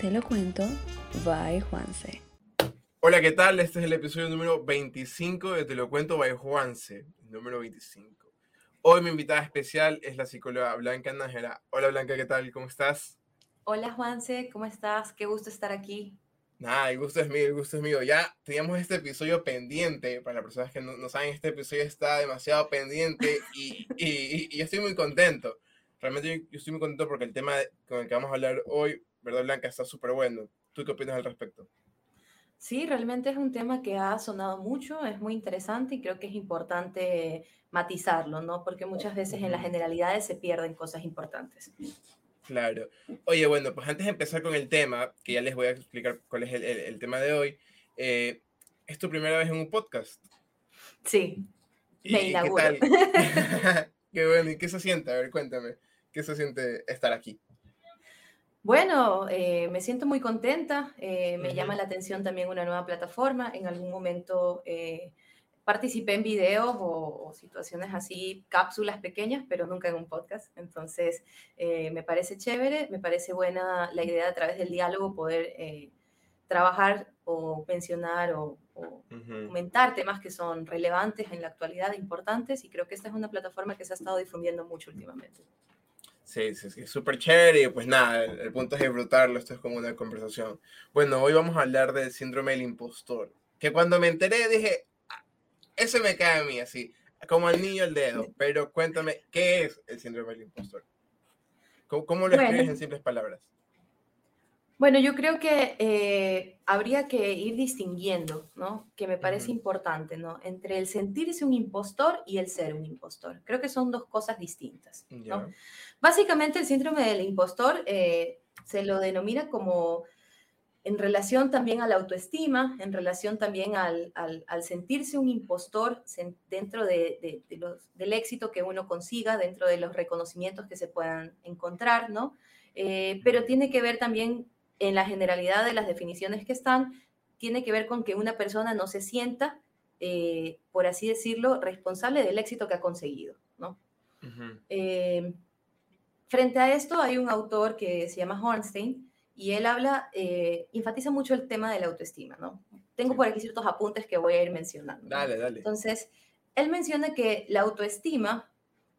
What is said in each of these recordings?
Te lo cuento, by Juanse. Hola, ¿qué tal? Este es el episodio número 25 de Te lo cuento by Juanse, número 25. Hoy mi invitada especial es la psicóloga Blanca Nájera. Hola Blanca, ¿qué tal? ¿Cómo estás? Hola Juanse, ¿cómo estás? Qué gusto estar aquí. Nada, el gusto es mío, el gusto es mío. Ya teníamos este episodio pendiente, para las personas que no, saben, este episodio está demasiado pendiente y, y, y, yo estoy muy contento. Realmente yo, estoy muy contento porque el tema con el que vamos a hablar hoy, ¿verdad Blanca? Está súper bueno. ¿Tú qué opinas al respecto? Sí, realmente es un tema que ha sonado mucho, es muy interesante y creo que es importante matizarlo, ¿no? Porque muchas veces en las generalidades se pierden cosas importantes. Claro. Oye, bueno, pues antes de empezar con el tema, que ya les voy a explicar cuál es el, el, tema de hoy, eh, ¿es tu primera vez en un podcast? Sí, me ¿Qué tal? qué bueno, ¿y qué se siente? A ver, cuéntame, ¿qué se siente estar aquí? Bueno, eh, me siento muy contenta, eh, me llama la atención también una nueva plataforma, en algún momento participé en videos o, situaciones así, cápsulas pequeñas, pero nunca en un podcast. Entonces, eh, me parece chévere, me parece buena la idea de a través del diálogo poder eh, trabajar o mencionar o, comentar temas que son relevantes en la actualidad, importantes, y creo que esta es una plataforma que se ha estado difundiendo mucho últimamente. Sí, sí, sí, súper chévere. Y pues nada, el, el, punto es disfrutarlo, esto es como una conversación. Bueno, hoy vamos a hablar del síndrome del impostor, que cuando me enteré dije, ese me cae a mí así, como al niño el dedo. Pero cuéntame, ¿qué es el síndrome del impostor? ¿Cómo, lo escribes en simples palabras? Bueno, yo creo que eh, habría que ir distinguiendo, ¿no? Que me parece importante, ¿no? Entre el sentirse un impostor y el ser un impostor. Creo que son dos cosas distintas, ¿no? Básicamente el síndrome del impostor eh, se lo denomina como en relación también a la autoestima, en relación también al, sentirse un impostor dentro de, los, del éxito que uno consiga, dentro de los reconocimientos que se puedan encontrar, ¿no? Eh, pero tiene que ver también en la generalidad de las definiciones que están, tiene que ver con que una persona no se sienta, eh, por así decirlo, responsable del éxito que ha conseguido, ¿no? Eh, frente a esto hay un autor que se llama Hornstein, y él habla, eh, enfatiza mucho el tema de la autoestima, ¿no? Tengo por aquí ciertos apuntes que voy a ir mencionando. Dale, dale. Entonces, él menciona que la autoestima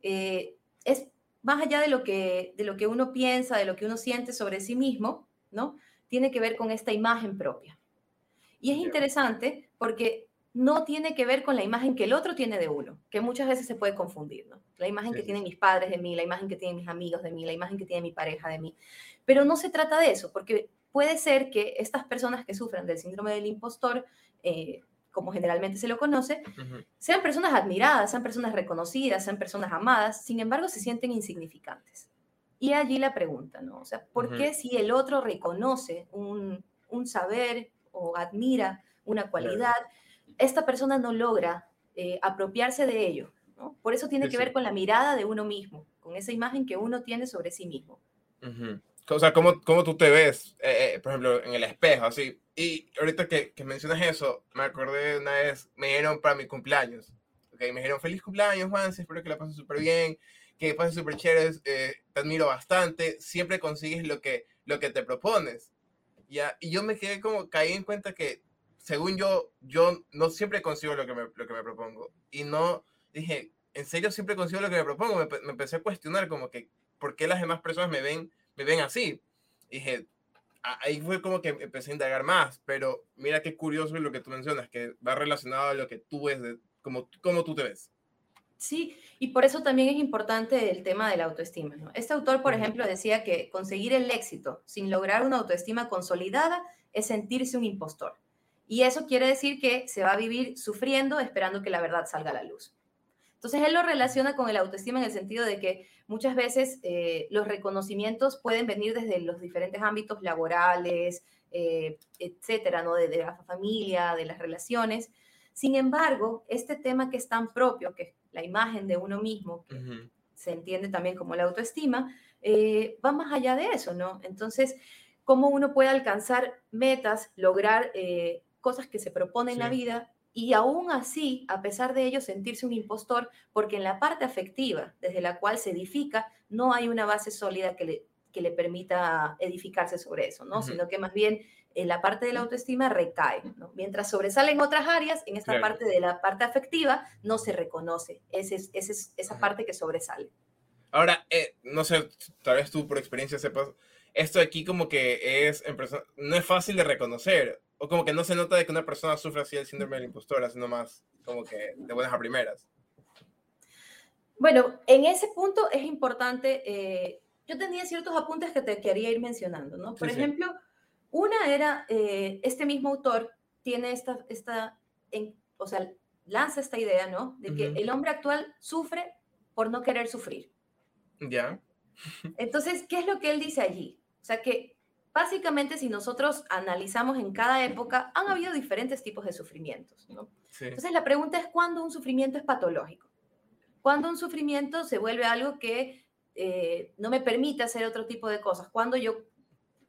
es más allá de lo, que, de lo que uno piensa, de lo que uno siente sobre sí mismo, ¿no? Tiene que ver con esta imagen propia. Y es interesante porque no tiene que ver con la imagen que el otro tiene de uno, que muchas veces se puede confundir, ¿no? La imagen que tienen mis padres de mí, la imagen que tienen mis amigos de mí, la imagen que tiene mi pareja de mí. Pero no se trata de eso, porque puede ser que estas personas que sufren del síndrome del impostor, eh, como generalmente se lo conoce, sean personas admiradas, sean personas reconocidas, sean personas amadas, sin embargo se sienten insignificantes. Y allí la pregunta, ¿no? O sea, ¿por qué si el otro reconoce un, un saber o admira una cualidad, esta persona no logra eh, apropiarse de ello. ¿no? Por eso tiene que ver con la mirada de uno mismo, con esa imagen que uno tiene sobre sí mismo. O sea, ¿cómo, cómo tú te ves, eh, eh, por ejemplo, en el espejo, así? Y ahorita que, que, mencionas eso, me acordé una vez, me dieron para mi cumpleaños. Okay, me dijeron, feliz cumpleaños, Juan, espero que la pases súper bien, que pases súper chévere, te admiro bastante, siempre consigues lo que, lo que te propones. ¿ya? Y yo me quedé como, caí en cuenta que según yo, yo no siempre consigo lo que me, lo que me propongo. Y no, dije, ¿en serio siempre consigo lo que me propongo? Me, me, empecé a cuestionar como que, ¿por qué las demás personas me ven, me ven así? dije, ahí fue como que empecé a indagar más, pero mira qué curioso lo que tú mencionas, que va relacionado a lo que tú ves, de, como, cómo tú te ves. Sí, y por eso también es importante el tema de la autoestima. ¿no? Este autor, por ejemplo, decía que conseguir el éxito sin lograr una autoestima consolidada es sentirse un impostor. Y eso quiere decir que se va a vivir sufriendo esperando que la verdad salga a la luz. Entonces él lo relaciona con el autoestima en el sentido de que muchas veces eh, los reconocimientos pueden venir desde los diferentes ámbitos laborales, eh, etcétera, ¿no? De, la familia, de las relaciones. Sin embargo, este tema que es tan propio, que la imagen de uno mismo, que se entiende también como la autoestima, eh, va más allá de eso, ¿no? Entonces, cómo uno puede alcanzar metas, lograr cosas que se propone en la vida y aún así, a pesar de ello, sentirse un impostor, porque en la parte afectiva, desde la cual se edifica, no hay una base sólida que le que le permita edificarse sobre eso, ¿no? Sino que más bien en la parte de la autoestima recae, ¿no? Mientras sobresalen otras áreas, en esta parte de la parte afectiva no se reconoce, ese es, es esa parte que sobresale. Ahora, eh, no sé, tal vez tú por experiencia sepas, esto aquí como que es, no es fácil de reconocer, o como que no se nota de que una persona sufra así el síndrome del impostor, sino más como que de buenas a primeras. Bueno, en ese punto es importante, eh, yo tenía ciertos apuntes que te quería ir mencionando, ¿no? Por ejemplo, una era, eh, este mismo autor tiene esta, esta o sea, lanza esta idea, ¿no? De que el hombre actual sufre por no querer sufrir. Ya. Entonces, ¿qué es lo que él dice allí? O sea, que básicamente si nosotros analizamos en cada época, han habido diferentes tipos de sufrimientos, ¿no? Entonces, la pregunta es cuándo un sufrimiento es patológico. Cuando un sufrimiento se vuelve algo que eh, no me permite hacer otro tipo de cosas. Cuando yo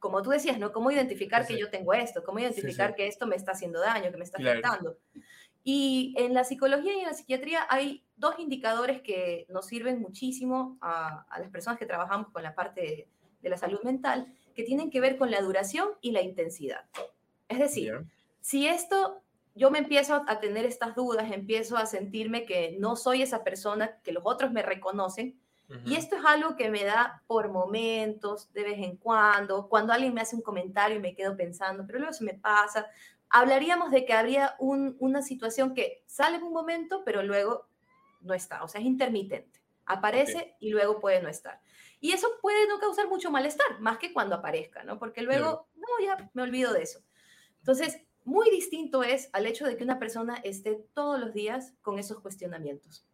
como tú decías, ¿no? ¿Cómo identificar que yo tengo esto? ¿Cómo identificar que esto me está haciendo daño, que me está afectando? Y en la psicología y en la psiquiatría hay dos indicadores que nos sirven muchísimo a, las personas que trabajamos con la parte de, la salud mental, que tienen que ver con la duración y la intensidad. Es decir, si esto, yo me empiezo a tener estas dudas, empiezo a sentirme que no soy esa persona que los otros me reconocen, y esto es algo que me da por momentos, de vez en cuando, cuando alguien me hace un comentario y me quedo pensando, pero luego se me pasa. Hablaríamos de que habría una situación que sale en un momento, pero luego no está, o sea, es intermitente. Aparece y luego puede no estar. Y eso puede no causar mucho malestar, más que cuando aparezca, ¿no? Porque luego, no, ya me olvido de eso. Entonces, muy distinto es al hecho de que una persona esté todos los días con esos cuestionamientos,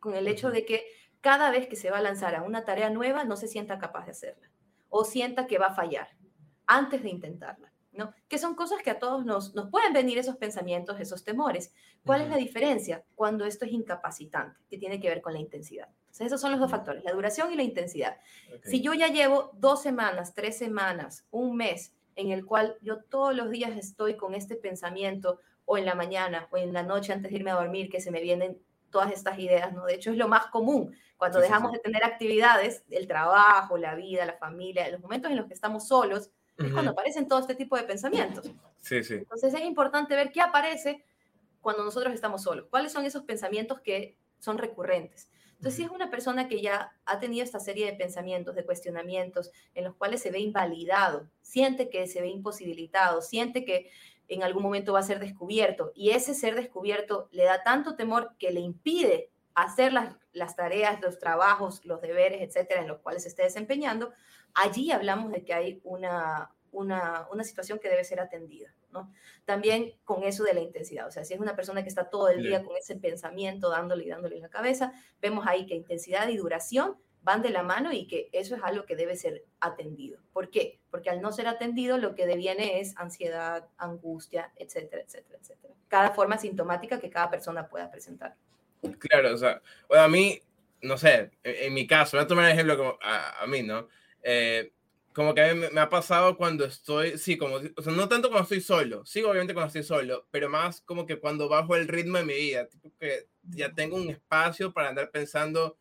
con el hecho de que cada vez que se va a lanzar a una tarea nueva no se sienta capaz de hacerla o sienta que va a fallar antes de intentarla, ¿no? Que son cosas que a todos nos, nos pueden venir esos pensamientos, esos temores. ¿Cuál es la diferencia cuando esto es incapacitante, que tiene que ver con la intensidad? esos son los dos factores, la duración y la intensidad. Si yo ya llevo dos semanas, tres semanas, un mes, en el cual yo todos los días estoy con este pensamiento, o en la mañana, o en la noche antes de irme a dormir, que se me vienen todas estas ideas, ¿no? De hecho, es lo más común. Cuando dejamos de tener actividades, el trabajo, la vida, la familia, los momentos en los que estamos solos, es cuando aparecen todo este tipo de pensamientos. Sí, sí. Entonces es importante ver qué aparece cuando nosotros estamos solos. ¿Cuáles son esos pensamientos que son recurrentes? Entonces, si es una persona que ya ha tenido esta serie de pensamientos, de cuestionamientos, en los cuales se ve invalidado, siente que se ve imposibilitado, siente que en algún momento va a ser descubierto y ese ser descubierto le da tanto temor que le impide hacer las, las tareas, los trabajos, los deberes, etcétera, en los cuales se esté desempeñando, allí hablamos de que hay una, una, una, situación que debe ser atendida, ¿no? También con eso de la intensidad, o sea, si es una persona que está todo el día con ese pensamiento dándole y dándole en la cabeza, vemos ahí que intensidad y duración van de la mano y que eso es algo que debe ser atendido. ¿Por qué? Porque al no ser atendido lo que deviene es ansiedad, angustia, etcétera, etcétera, etcétera. Cada forma sintomática que cada persona pueda presentar. Claro, o sea, a mí, no sé, en, mi caso, voy a tomar el ejemplo a, mí, ¿no? Eh, como que a mí me, ha pasado cuando estoy, sí, como, o sea, no tanto cuando estoy solo, sí, obviamente cuando estoy solo, pero más como que cuando bajo el ritmo de mi vida, que ya tengo un espacio para andar pensando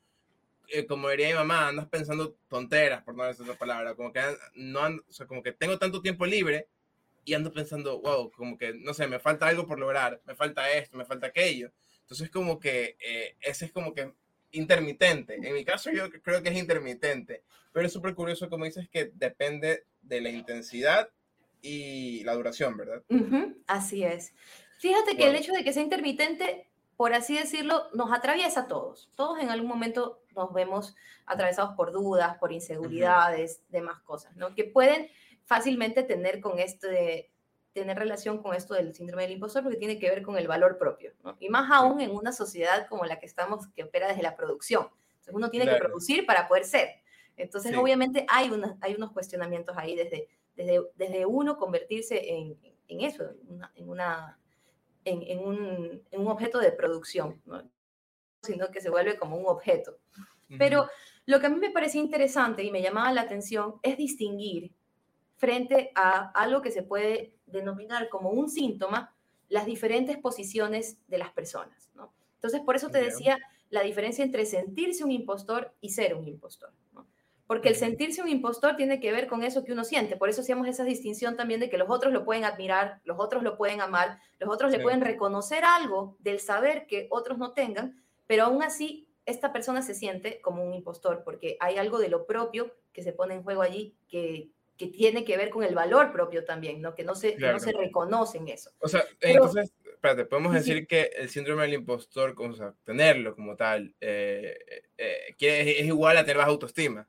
eh, como diría mi mamá, andas pensando tonteras, por no decir esa palabra, como que, no o sea, como que tengo tanto tiempo libre y ando pensando, wow, como que, no sé, me falta algo por lograr, me falta esto, me falta aquello. Entonces, como que eh, ese es como que intermitente. En mi caso, yo creo que es intermitente, pero es súper curioso, como dices, que depende de la intensidad y la duración, ¿verdad? así es. Fíjate que el hecho de que sea intermitente por así decirlo, nos atraviesa a todos. Todos en algún momento nos vemos atravesados por dudas, por inseguridades, demás cosas, ¿no? Que pueden fácilmente tener con este tener relación con esto del síndrome del impostor porque tiene que ver con el valor propio, ¿no? Y más aún en una sociedad como la que estamos, que opera desde la producción. Entonces uno tiene que producir para poder ser. Entonces, obviamente, hay, hay unos cuestionamientos ahí desde, desde, desde uno convertirse en, en eso, en una en, un, en un, objeto de producción, sino que se vuelve como un objeto. Pero lo que a mí me parecía interesante y me llamaba la atención es distinguir frente a algo que se puede denominar como un síntoma las diferentes posiciones de las personas. ¿no? Entonces, por eso te decía la diferencia entre sentirse un impostor y ser un impostor. Porque el sentirse un impostor tiene que ver con eso que uno siente. Por eso hacíamos esa distinción también de que los otros lo pueden admirar, los otros lo pueden amar, los otros le pueden reconocer algo del saber que otros no tengan, pero aún así esta persona se siente como un impostor porque hay algo de lo propio que se pone en juego allí que, que tiene que ver con el valor propio también, ¿no? Que no se, no se reconoce en eso. O sea, entonces, espérate, podemos decir que el síndrome del impostor, o sea, tenerlo como tal, eh, eh, es, es igual a tener baja autoestima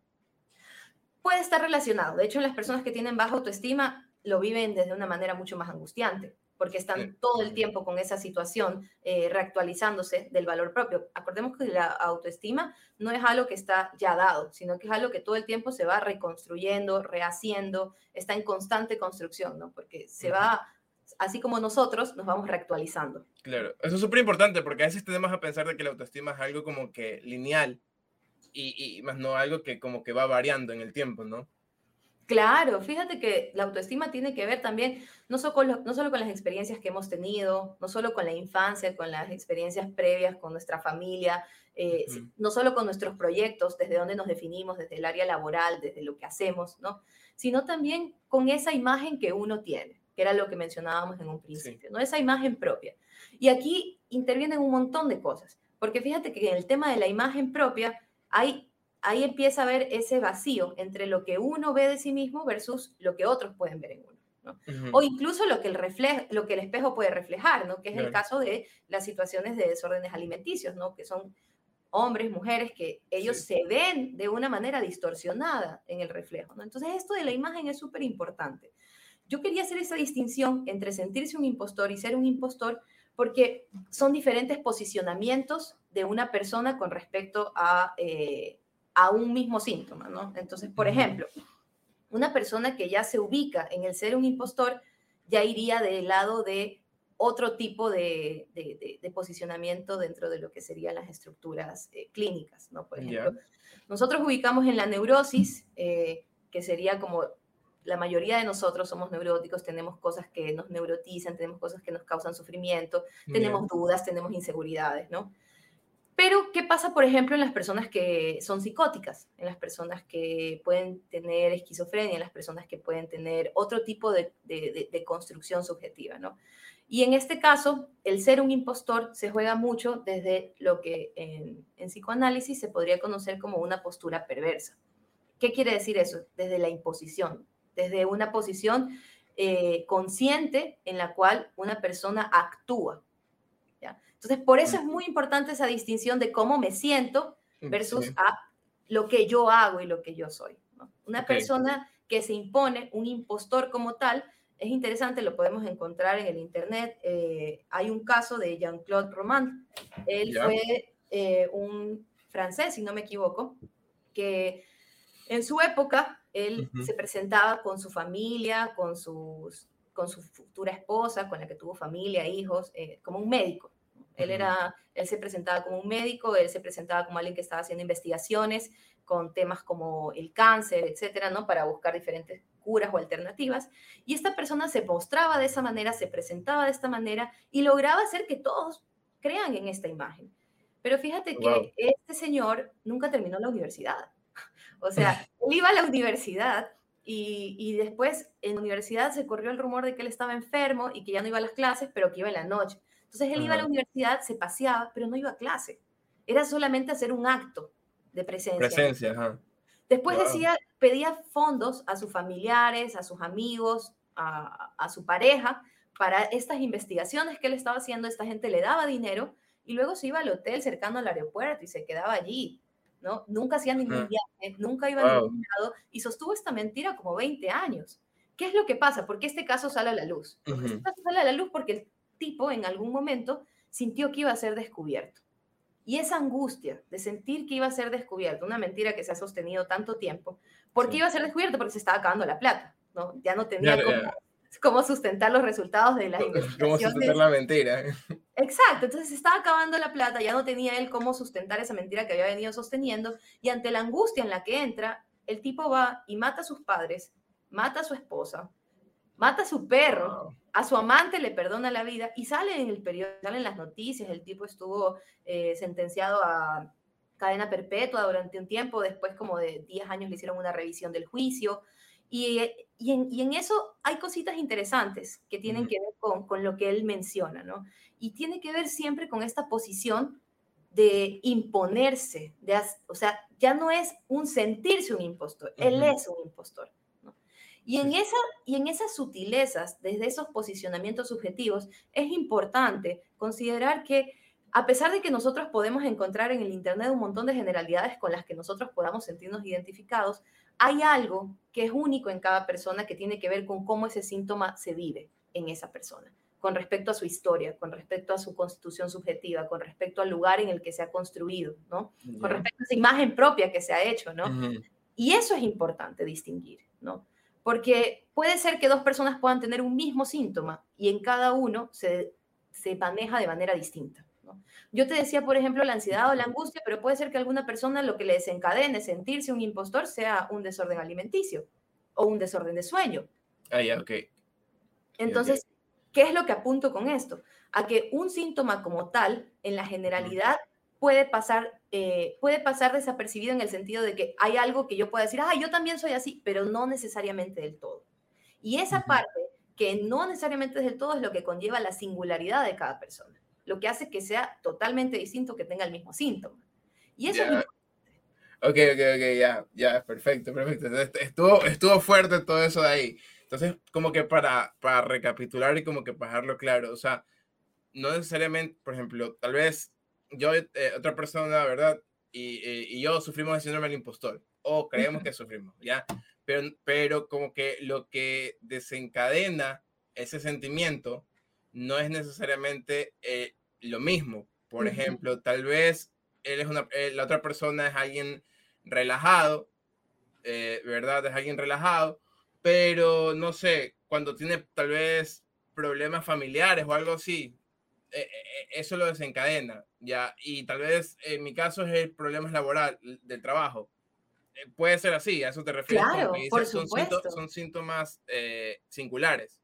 puede estar relacionado. De hecho, las personas que tienen baja autoestima lo viven desde una manera mucho más angustiante, porque están todo el tiempo con esa situación eh, reactualizándose del valor propio. Acordemos que la autoestima no es algo que está ya dado, sino que es algo que todo el tiempo se va reconstruyendo, rehaciendo, está en constante construcción, ¿no? Porque se va, así como nosotros, nos vamos reactualizando. Claro, eso es súper importante porque a veces tenemos a pensar de que la autoestima es algo como que lineal, y, más no algo que como que va variando en el tiempo, ¿no? Claro, fíjate que la autoestima tiene que ver también no solo, con no solo con las experiencias que hemos tenido, no solo con la infancia, con las experiencias previas, con nuestra familia, eh, no solo con nuestros proyectos, desde donde nos definimos, desde el área laboral, desde lo que hacemos, ¿no? Sino también con esa imagen que uno tiene, que era lo que mencionábamos en un principio, ¿no? Esa imagen propia. Y aquí intervienen un montón de cosas, porque fíjate que en el tema de la imagen propia, ahí, ahí empieza a haber ese vacío entre lo que uno ve de sí mismo versus lo que otros pueden ver en uno. ¿no? O incluso lo que, el refleja, lo que el espejo puede reflejar, ¿no? que es el caso de las situaciones de desórdenes alimenticios, ¿no? que son hombres, mujeres, que ellos se ven de una manera distorsionada en el reflejo. ¿no? Entonces, esto de la imagen es súper importante. Yo quería hacer esa distinción entre sentirse un impostor y ser un impostor, porque son diferentes posicionamientos de una persona con respecto a, eh, a un mismo síntoma, ¿no? Entonces, por ejemplo, una persona que ya se ubica en el ser un impostor ya iría del lado de otro tipo de, de, posicionamiento dentro de lo que serían las estructuras eh, clínicas, ¿no? Por ejemplo, nosotros ubicamos en la neurosis, eh, que sería como la mayoría de nosotros somos neuróticos, tenemos cosas que nos neurotizan, tenemos cosas que nos causan sufrimiento, tenemos dudas, tenemos inseguridades, ¿no? Pero, ¿qué pasa, por ejemplo, en las personas que son psicóticas, en las personas que pueden tener esquizofrenia, en las personas que pueden tener otro tipo de, de, construcción subjetiva, ¿no? Y en este caso, el ser un impostor se juega mucho desde lo que en, en psicoanálisis se podría conocer como una postura perversa. ¿Qué quiere decir eso? Desde la imposición, desde una posición eh, consciente en la cual una persona actúa. ¿ya? Entonces, por eso es muy importante esa distinción de cómo me siento versus a lo que yo hago y lo que yo soy. Una persona que se impone, un impostor como tal, es interesante, lo podemos encontrar en el Internet. Eh, hay un caso de Jean-Claude Roman. Él fue eh, un francés, si no me equivoco, que en su época él se presentaba con su familia, con, sus, con su futura esposa, con la que tuvo familia, hijos, eh, como un médico. Él, era, él se presentaba como un médico, él se presentaba como alguien que estaba haciendo investigaciones con temas como el cáncer, etcétera, ¿no? Para buscar diferentes curas o alternativas. Y esta persona se mostraba de esa manera, se presentaba de esta manera y lograba hacer que todos crean en esta imagen. Pero fíjate que este señor nunca terminó la universidad. O sea, él iba a la universidad y, después en la universidad se corrió el rumor de que él estaba enfermo y que ya no iba a las clases, pero que iba en la noche. Entonces él iba a la universidad, se paseaba, pero no iba a clase. Era solamente hacer un acto de presencia. Presencia, ajá. Después decía, pedía fondos a sus familiares, a sus amigos, a, a, su pareja, para estas investigaciones que él estaba haciendo. Esta gente le daba dinero y luego se iba al hotel cercano al aeropuerto y se quedaba allí. ¿No? Nunca hacía ningún viaje, nunca iba a ningún lado y sostuvo esta mentira como 20 años. ¿Qué es lo que pasa? ¿Por qué este caso sale a la luz? Este caso sale a la luz porque el tipo en algún momento sintió que iba a ser descubierto. Y esa angustia de sentir que iba a ser descubierto, una mentira que se ha sostenido tanto tiempo, ¿por qué iba a ser descubierto? Porque se estaba acabando la plata, ¿no? Ya no tenía como cómo sustentar los resultados de las investigaciones. Cómo sustentar la mentira. Exacto, entonces estaba acabando la plata, ya no tenía él cómo sustentar esa mentira que había venido sosteniendo y ante la angustia en la que entra, el tipo va y mata a sus padres, mata a su esposa, mata a su perro, a su amante le perdona la vida y sale en el periódico, salen las noticias, el tipo estuvo eh, sentenciado a, cadena perpetua durante un tiempo, después como de 10 años le hicieron una revisión del juicio. Y, y, en, eso hay cositas interesantes que tienen que ver con, con, lo que él menciona, ¿no? Y tiene que ver siempre con esta posición de imponerse, de, o sea, ya no es un sentirse un impostor, él es un impostor. Y en, esa, y en esas sutilezas, desde esos posicionamientos subjetivos, es importante considerar que a pesar de que nosotros podemos encontrar en el Internet un montón de generalidades con las que nosotros podamos sentirnos identificados, hay algo que es único en cada persona que tiene que ver con cómo ese síntoma se vive en esa persona, con respecto a su historia, con respecto a su constitución subjetiva, con respecto al lugar en el que se ha construido, ¿no? Con respecto a esa imagen propia que se ha hecho, ¿no? Y eso es importante distinguir, ¿no? Porque puede ser que dos personas puedan tener un mismo síntoma y en cada uno se, se maneja de manera distinta. Yo te decía, por ejemplo, la ansiedad o la angustia, pero puede ser que alguna persona lo que le desencadene sentirse un impostor sea un desorden alimenticio o un desorden de sueño. Ah, ya, ok. Entonces, ¿qué es lo que apunto con esto? A que un síntoma como tal, en la generalidad, puede pasar, eh, puede pasar desapercibido en el sentido de que hay algo que yo pueda decir, ah, yo también soy así, pero no necesariamente del todo. Y esa parte que no necesariamente es del todo es lo que conlleva la singularidad de cada persona, lo que hace que sea totalmente distinto que tenga el mismo síntoma. Y eso es Ok, ok, ok, ya, ya, perfecto, perfecto. Estuvo, estuvo fuerte todo eso de ahí. Entonces, como que para, para recapitular y como que para dejarlo claro, o sea, no necesariamente, por ejemplo, tal vez yo, eh, otra persona, ¿verdad? Y, eh, y, yo sufrimos de síndrome del impostor, o creemos que sufrimos, ¿ya? Pero, pero como que lo que desencadena ese sentimiento no es necesariamente eh, lo mismo. Por ejemplo, tal vez él es una, la otra persona es alguien relajado, ¿verdad? Es alguien relajado, pero no sé, cuando tiene tal vez problemas familiares o algo así, eso lo desencadena. Ya, y tal vez en mi caso es el problema laboral del trabajo. Eh, puede ser así, a eso te refieres. Claro, por son, síntomas, son síntomas eh, singulares.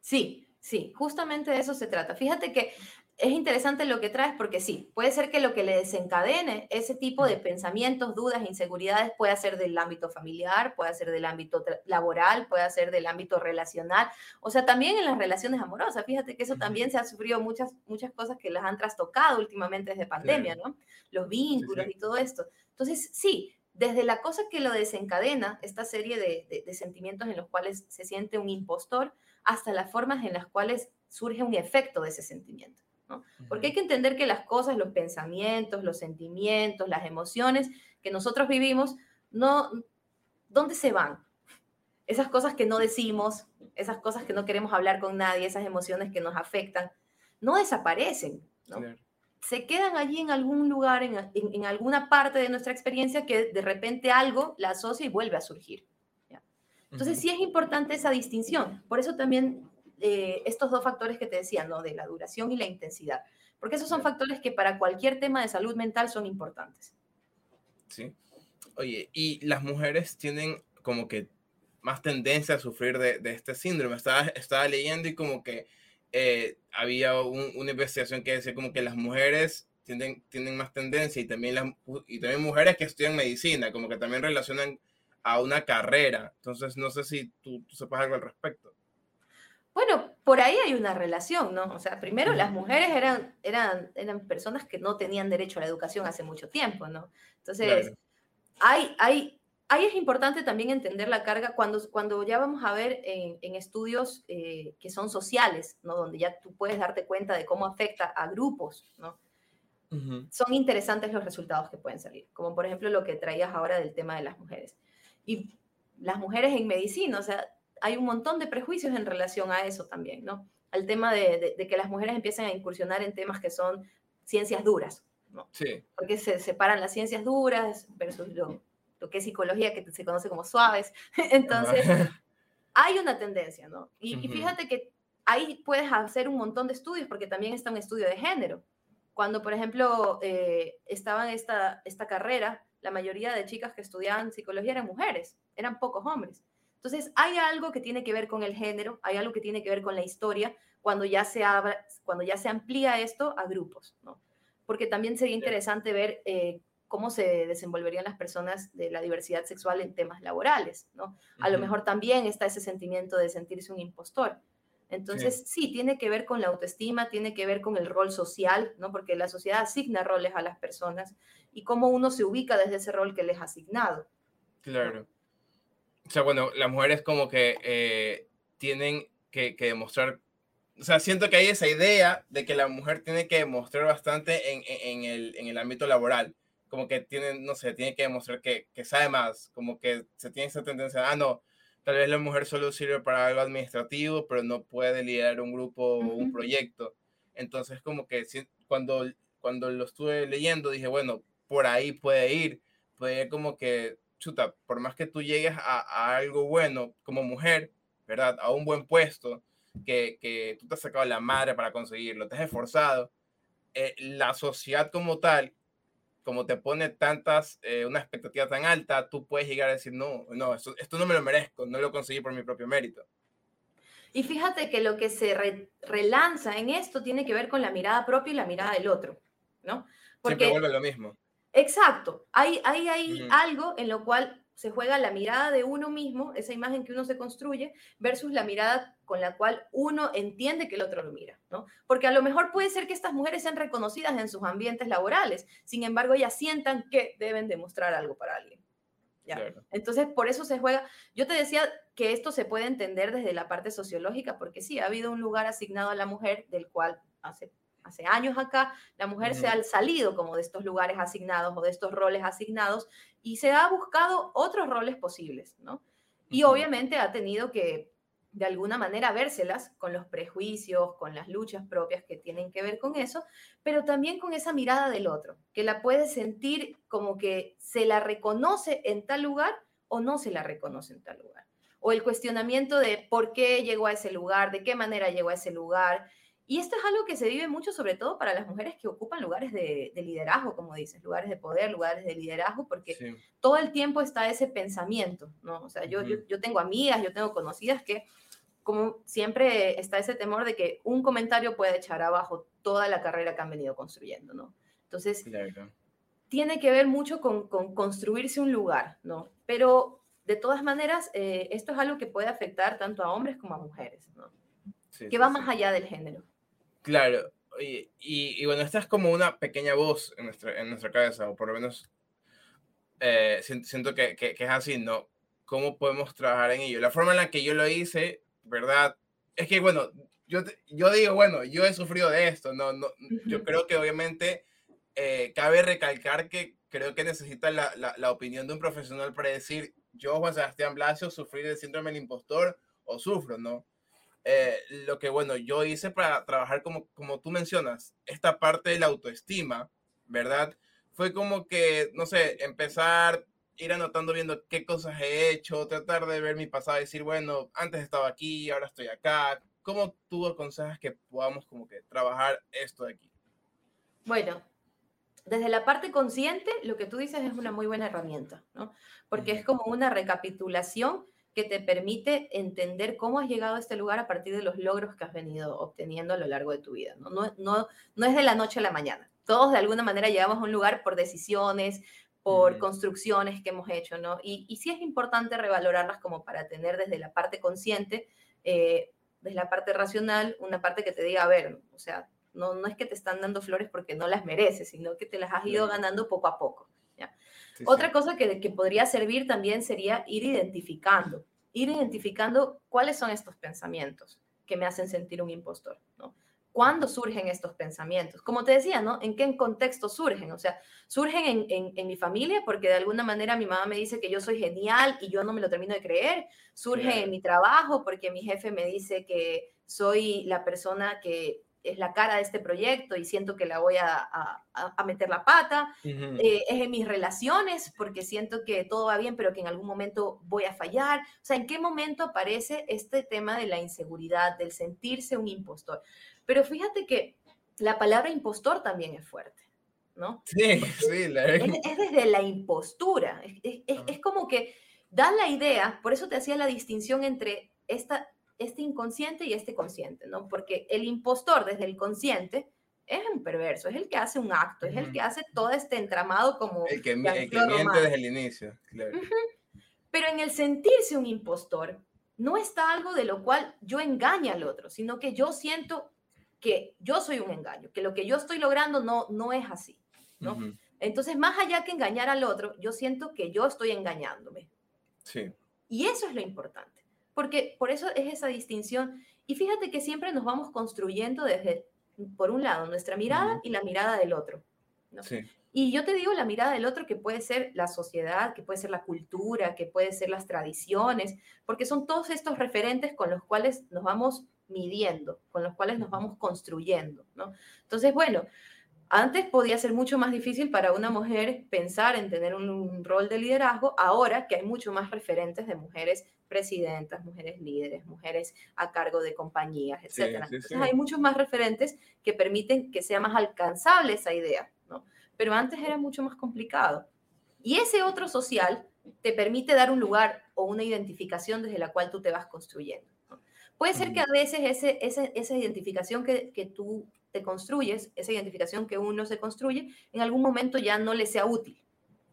Sí, sí, justamente de eso se trata. Fíjate que es interesante lo que traes porque sí, puede ser que lo que le desencadene ese tipo de pensamientos, dudas, inseguridades puede ser del ámbito familiar, puede ser del ámbito laboral, puede ser del ámbito relacional, o sea, también en las relaciones amorosas. Fíjate que eso también se ha sufrido muchas, muchas cosas que las han trastocado últimamente desde pandemia, ¿no? Los vínculos y todo esto. Entonces, sí, desde la cosa que lo desencadena, esta serie de, de sentimientos en los cuales se siente un impostor, hasta las formas en las cuales surge un efecto de ese sentimiento. Porque hay que entender que las cosas, los pensamientos, los sentimientos, las emociones que nosotros vivimos, no, ¿dónde se van? Esas cosas que no decimos, esas cosas que no queremos hablar con nadie, esas emociones que nos afectan, no desaparecen, Se quedan allí en algún lugar, en, alguna parte de nuestra experiencia que de repente algo la asocia y vuelve a surgir. Entonces sí es importante esa distinción. Por eso también eh, estos dos factores que te decía, ¿no? De la duración y la intensidad. Porque esos son factores que para cualquier tema de salud mental son importantes. Sí. Oye, y las mujeres tienen como que más tendencia a sufrir de, este síndrome. Estaba, estaba leyendo y como que eh, había una investigación que decía como que las mujeres tienen, tienen más tendencia y también, las, y también mujeres que estudian medicina, como que también relacionan a una carrera. Entonces, no sé si tú, tú sepas algo al respecto. Bueno, por ahí hay una relación, ¿no? O sea, primero las mujeres eran, eran, eran personas que no tenían derecho a la educación hace mucho tiempo, ¿no? Entonces, hay, hay, ahí es importante también entender la carga cuando, cuando ya vamos a ver en, estudios eh, que son sociales, ¿no? Donde ya tú puedes darte cuenta de cómo afecta a grupos, ¿no? Son interesantes los resultados que pueden salir, como por ejemplo lo que traías ahora del tema de las mujeres. Y las mujeres en medicina, o sea, hay un montón de prejuicios en relación a eso también, ¿no? Al tema de, que las mujeres empiecen a incursionar en temas que son ciencias duras, ¿no? Sí. Porque se separan las ciencias duras versus lo, que es psicología, que se conoce como suaves. Entonces, hay una tendencia, ¿no? Y, fíjate que ahí puedes hacer un montón de estudios, porque también está un estudio de género. Cuando, por ejemplo, eh, estaba en esta, esta carrera, la mayoría de chicas que estudiaban psicología eran mujeres, eran pocos hombres. Entonces, hay algo que tiene que ver con el género, hay algo que tiene que ver con la historia, cuando ya se, cuando ya se amplía esto a grupos, ¿no? Porque también sería interesante ver eh, cómo se desenvolverían las personas de la diversidad sexual en temas laborales, ¿no? A lo mejor también está ese sentimiento de sentirse un impostor. Entonces, sí. tiene que ver con la autoestima, tiene que ver con el rol social, ¿no? Porque la sociedad asigna roles a las personas y cómo uno se ubica desde ese rol que les ha asignado. Claro. O sea, bueno, las mujeres como que eh, tienen que, que, demostrar, o sea, siento que hay esa idea de que la mujer tiene que demostrar bastante en, en, el, en el ámbito laboral, como que tiene, no sé, tiene que demostrar que, que sabe más, como que se tiene esa tendencia, ah, no, Tal vez la mujer solo sirve para algo administrativo, pero no puede liderar un grupo o un proyecto. Entonces, como que cuando, cuando lo estuve leyendo, dije, bueno, por ahí puede ir. Puede ir como que, chuta, por más que tú llegues a, algo bueno como mujer, ¿verdad? A un buen puesto, que, que tú te has sacado la madre para conseguirlo, te has esforzado, eh, la sociedad como tal como te pone tantas, eh, una expectativa tan alta, tú puedes llegar a decir, no, no, esto, esto, no me lo merezco, no lo conseguí por mi propio mérito. Y fíjate que lo que se relanza en esto tiene que ver con la mirada propia y la mirada del otro, ¿no? Porque, Siempre vuelve lo mismo. Exacto, hay, hay, hay algo en lo cual se juega la mirada de uno mismo, esa imagen que uno se construye, versus la mirada con la cual uno entiende que el otro lo mira, ¿no? Porque a lo mejor puede ser que estas mujeres sean reconocidas en sus ambientes laborales, sin embargo, ellas sientan que deben demostrar algo para alguien. ¿ya? Entonces, por eso se juega. Yo te decía que esto se puede entender desde la parte sociológica, porque sí, ha habido un lugar asignado a la mujer del cual hace hace años acá, la mujer se ha salido como de estos lugares asignados o de estos roles asignados y se ha buscado otros roles posibles, ¿no? Y obviamente ha tenido que, de alguna manera, vérselas con los prejuicios, con las luchas propias que tienen que ver con eso, pero también con esa mirada del otro, que la puede sentir como que se la reconoce en tal lugar o no se la reconoce en tal lugar. O el cuestionamiento de por qué llegó a ese lugar, de qué manera llegó a ese lugar, y esto es algo que se vive mucho, sobre todo para las mujeres que ocupan lugares de, liderazgo, como dices, lugares de poder, lugares de liderazgo, porque todo el tiempo está ese pensamiento, ¿no? O sea, yo, yo, tengo amigas, yo tengo conocidas que, como siempre, está ese temor de que un comentario puede echar abajo toda la carrera que han venido construyendo, ¿no? Entonces, tiene que ver mucho con, construirse un lugar, ¿no? Pero, de todas maneras, eh, esto es algo que puede afectar tanto a hombres como a mujeres, ¿no? que va más allá del género. Claro, y, y, bueno, esta es como una pequeña voz en nuestra, en nuestra cabeza, o por lo menos eh, siento que, que, es así, ¿no? ¿Cómo podemos trabajar en ello? La forma en la que yo lo hice, ¿verdad? Es que, bueno, yo, yo digo, bueno, yo he sufrido de esto, ¿no? no yo creo que obviamente eh, cabe recalcar que creo que necesita la, la, la, opinión de un profesional para decir, yo, Juan Sebastián Blasio, sufrí del síndrome del impostor o sufro, ¿no? Eh, lo que, bueno, yo hice para trabajar como, como tú mencionas, esta parte de la autoestima, ¿verdad? Fue como que, no sé, empezar, ir anotando, viendo qué cosas he hecho, tratar de ver mi pasado y decir, bueno, antes estaba aquí, ahora estoy acá. ¿Cómo tú aconsejas que podamos como que trabajar esto de aquí? Bueno, desde la parte consciente, lo que tú dices es una muy buena herramienta, ¿no? Porque es como una recapitulación que te permite entender cómo has llegado a este lugar a partir de los logros que has venido obteniendo a lo largo de tu vida. No, no, no, no es de la noche a la mañana. Todos de alguna manera llegamos a un lugar por decisiones, por construcciones que hemos hecho, ¿no? Y, y, sí es importante revalorarlas como para tener desde la parte consciente, eh, desde la parte racional, una parte que te diga, a ver, o sea, no, no es que te están dando flores porque no las mereces, sino que te las has ido ganando poco a poco. Otra cosa que, que, podría servir también sería ir identificando, ir identificando cuáles son estos pensamientos que me hacen sentir un impostor, ¿no? ¿Cuándo surgen estos pensamientos? Como te decía, ¿no? ¿En qué contexto surgen? O sea, surgen en, en, en mi familia porque de alguna manera mi mamá me dice que yo soy genial y yo no me lo termino de creer. Surge en mi trabajo porque mi jefe me dice que soy la persona que es la cara de este proyecto y siento que la voy a, a, meter la pata. Eh, es en mis relaciones porque siento que todo va bien, pero que en algún momento voy a fallar. O sea, ¿en qué momento aparece este tema de la inseguridad, del sentirse un impostor? Pero fíjate que la palabra impostor también es fuerte, ¿no? Sí, sí. La... Es, es, desde la impostura. Es, es, es como que da la idea, por eso te hacía la distinción entre esta este inconsciente y este consciente, ¿no? Porque el impostor desde el consciente es un perverso, es el que hace un acto, es el que hace todo este entramado como... El que, el que miente desde el inicio, claro. Pero en el sentirse un impostor, no está algo de lo cual yo engañe al otro, sino que yo siento que yo soy un engaño, que lo que yo estoy logrando no, no es así, ¿no? Entonces, más allá que engañar al otro, yo siento que yo estoy engañándome. Sí. Y eso es lo importante, porque por eso es esa distinción. Y fíjate que siempre nos vamos construyendo desde, por un lado, nuestra mirada y la mirada del otro. Sí. Y yo te digo la mirada del otro que puede ser la sociedad, que puede ser la cultura, que puede ser las tradiciones, porque son todos estos referentes con los cuales nos vamos midiendo, con los cuales nos vamos construyendo, ¿no? Entonces, bueno, antes podía ser mucho más difícil para una mujer pensar en tener un, rol de liderazgo, ahora que hay mucho más referentes de mujeres presidentas, mujeres líderes, mujeres a cargo de compañías, etc. Entonces hay muchos más referentes que permiten que sea más alcanzable esa idea, ¿no? Pero antes era mucho más complicado. Y ese otro social te permite dar un lugar o una identificación desde la cual tú te vas construyendo. Puede ser que a veces ese, esa identificación que, que tú te construyes, esa identificación que uno se construye, en algún momento ya no le sea útil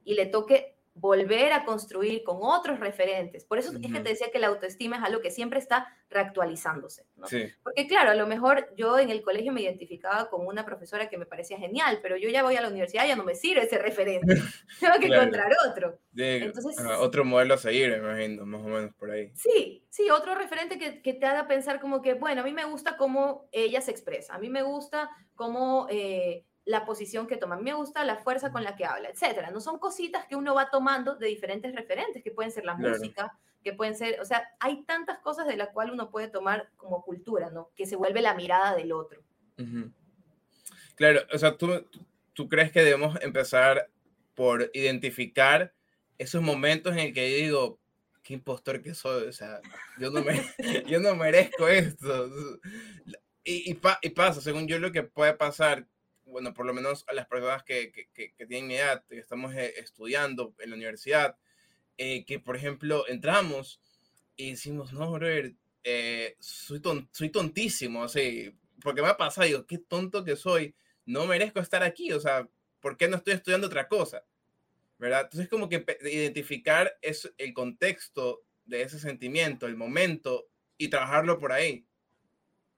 y le toque volver a construir con otros referentes. Por eso es que te decía que la autoestima es algo que siempre está reactualizándose. ¿no? Porque claro, a lo mejor yo en el colegio me identificaba con una profesora que me parecía genial, pero yo ya voy a la universidad, ya no me sirve ese referente. Tengo que encontrar otro. Entonces, otro modelo a seguir, me imagino, más o menos por ahí. Sí, sí, otro referente que, que, te haga pensar como que, bueno, a mí me gusta cómo ella se expresa, a mí me gusta cómo... Eh, la posición que toma. Me gusta la fuerza con la que habla, etcétera. No son cositas que uno va tomando de diferentes referentes, que pueden ser la música, que pueden ser, o sea, hay tantas cosas de las cuales uno puede tomar como cultura, ¿no? Que se vuelve la mirada del otro. Claro, o sea, ¿tú, tú crees que debemos empezar por identificar esos momentos en el que yo digo, qué impostor que soy, o sea, yo no, me, yo no merezco esto. Y, y, y, pasa, según yo, lo que puede pasar bueno, por lo menos a las personas que, que, que tienen mi edad, que estamos eh, estudiando en la universidad, eh, que por ejemplo entramos y decimos, no, brother, eh, soy, soy tontísimo, así, porque me ha pasado, digo, qué tonto que soy, no merezco estar aquí, o sea, ¿por qué no estoy estudiando otra cosa? ¿Verdad? Entonces, como que identificar es el contexto de ese sentimiento, el momento, y trabajarlo por ahí.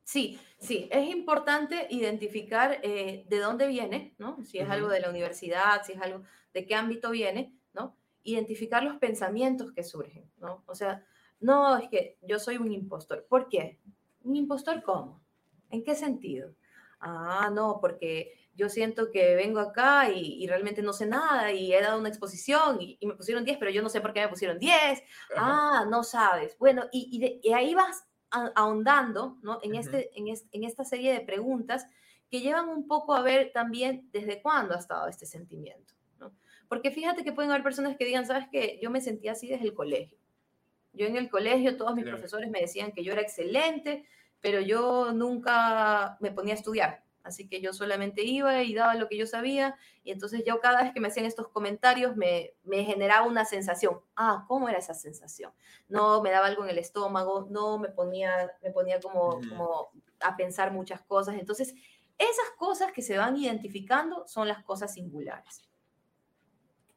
Sí, sí, es importante identificar eh, de dónde viene, ¿no? Si es algo de la universidad, si es algo de qué ámbito viene, ¿no? Identificar los pensamientos que surgen, ¿no? O sea, no es que yo soy un impostor. ¿Por qué? ¿Un impostor cómo? ¿En qué sentido? Ah, no, porque yo siento que vengo acá y, realmente no sé nada y he dado una exposición y, me pusieron 10, pero yo no sé por qué me pusieron 10. Ah, no sabes. Bueno, y, y ahí vas ahondando ¿no? en, este, en, en, esta serie de preguntas que llevan un poco a ver también desde cuándo ha estado este sentimiento. ¿no? Porque fíjate que pueden haber personas que digan, sabes que yo me sentía así desde el colegio. Yo en el colegio todos mis profesores me decían que yo era excelente, pero yo nunca me ponía a estudiar. Así que yo solamente iba y daba lo que yo sabía y entonces yo cada vez que me hacían estos comentarios me, me, generaba una sensación. Ah, ¿cómo era esa sensación? No, me daba algo en el estómago, no, me ponía, me ponía como, como a pensar muchas cosas. Entonces, esas cosas que se van identificando son las cosas singulares.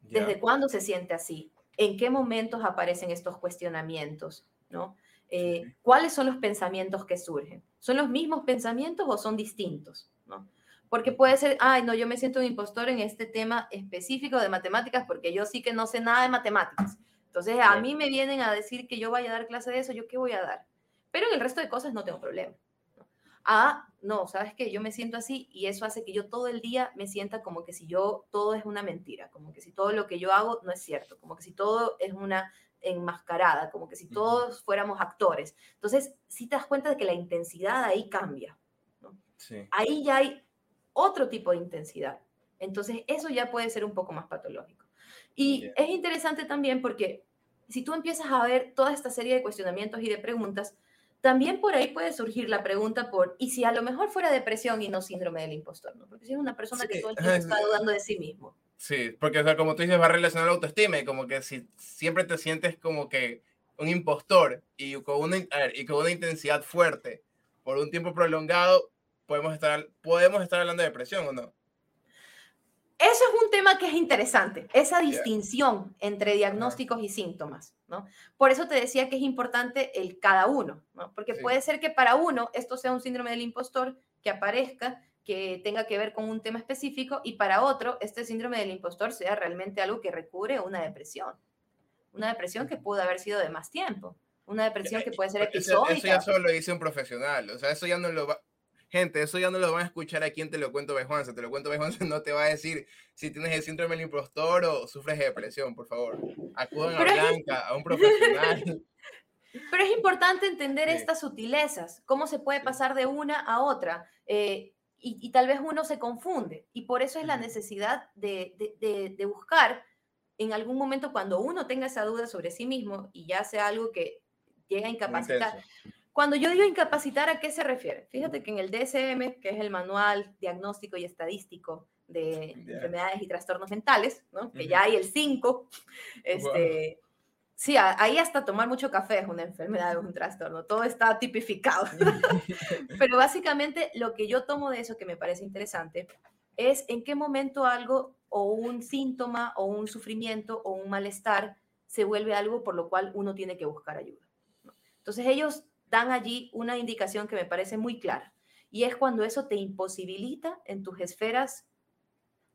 ¿Desde cuándo se siente así? ¿En qué momentos aparecen estos cuestionamientos? ¿no? Eh, ¿Cuáles son los pensamientos que surgen? ¿Son los mismos pensamientos o son distintos? ¿No? Porque puede ser, ay, no, yo me siento un impostor en este tema específico de matemáticas porque yo sí que no sé nada de matemáticas. Entonces, a mí me vienen a decir que yo vaya a dar clase de eso, ¿yo qué voy a dar? Pero en el resto de cosas no tengo problema. Ah, no, sabes que yo me siento así y eso hace que yo todo el día me sienta como que si yo todo es una mentira, como que si todo lo que yo hago no es cierto, como que si todo es una enmascarada, como que si todos fuéramos actores. Entonces, si te das cuenta de que la intensidad ahí cambia. Ahí ya hay otro tipo de intensidad. Entonces, eso ya puede ser un poco más patológico. Y es interesante también porque si tú empiezas a ver toda esta serie de cuestionamientos y de preguntas, también por ahí puede surgir la pregunta por, ¿y si a lo mejor fuera depresión y no síndrome del impostor? ¿no? Porque si es una persona que todo el tiempo está dudando de sí mismo. Sí, porque o sea, como tú dices, va a relacionar la autoestima y como que si siempre te sientes como que un impostor y con una, y con una intensidad fuerte por un tiempo prolongado, podemos estar, podemos estar hablando de depresión o no. Eso es un tema que es interesante, esa distinción entre diagnósticos y síntomas, ¿no? Por eso te decía que es importante el cada uno, ¿no? Porque puede ser que para uno esto sea un síndrome del impostor que aparezca, que tenga que ver con un tema específico, y para otro este síndrome del impostor sea realmente algo que recubre una depresión. Una depresión que pudo haber sido de más tiempo, una depresión que puede ser episódica. Eso, ya solo lo dice un profesional, o sea, eso ya no lo va, Gente, eso ya no lo van a escuchar a quien te lo cuento Bejuanza. Te lo cuento Bejuanza no te va a decir si tienes el síndrome del impostor o sufres de depresión, por favor. Acudan a Blanca, a un profesional. Pero es importante entender estas sutilezas, cómo se puede pasar de una a otra. Eh, y, tal vez uno se confunde. Y por eso es la necesidad de, de, de, buscar en algún momento cuando uno tenga esa duda sobre sí mismo y ya sea algo que llega a incapacitar. Cuando yo digo incapacitar, ¿a qué se refiere? Fíjate que en el DSM, que es el Manual Diagnóstico y Estadístico de Enfermedades y Trastornos Mentales, ¿no? que ya hay el 5, este, sí, ahí hasta tomar mucho café es una enfermedad, es un trastorno, todo está tipificado. Pero básicamente lo que yo tomo de eso que me parece interesante es en qué momento algo o un síntoma o un sufrimiento o un malestar se vuelve algo por lo cual uno tiene que buscar ayuda. Entonces ellos dan allí una indicación que me parece muy clara. Y es cuando eso te imposibilita en tus esferas,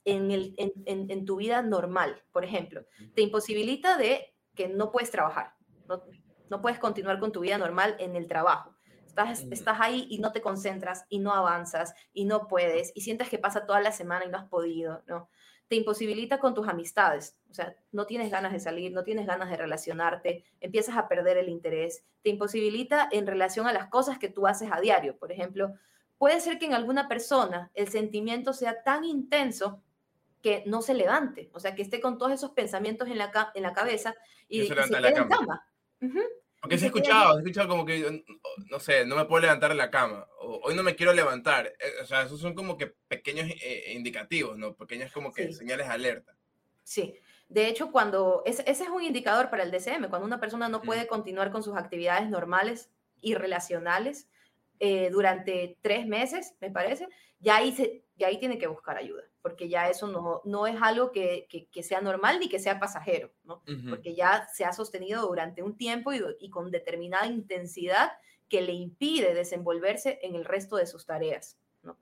en, el, en, tu vida normal, por ejemplo. Te imposibilita de que no puedes trabajar, no, no puedes continuar con tu vida normal en el trabajo. Estás, estás, ahí y no te concentras y no avanzas y no puedes y sientes que pasa toda la semana y no has podido, ¿no? Te imposibilita con tus amistades. O sea, no tienes ganas de salir, no tienes ganas de relacionarte, empiezas a perder el interés. Te imposibilita en relación a las cosas que tú haces a diario. Por ejemplo, puede ser que en alguna persona el sentimiento sea tan intenso que no se levante, o sea, que esté con todos esos pensamientos en la, en la cabeza y, se, quede en cama. Porque se ha escuchado, he escuchado como que, no sé, no me puedo levantar de la cama, o hoy no me quiero levantar. Eh, o sea, esos son como que pequeños eh, indicativos, ¿no? Pequeños como que señales de alerta. Sí. De hecho, cuando ese, es un indicador para el DCM, cuando una persona no puede continuar con sus actividades normales y relacionales eh, durante tres meses, me parece, ya ahí, se, ya ahí tiene que buscar ayuda porque ya eso no, no es algo que, que, sea normal ni que sea pasajero, ¿no? Porque ya se ha sostenido durante un tiempo y, y, con determinada intensidad que le impide desenvolverse en el resto de sus tareas, ¿no?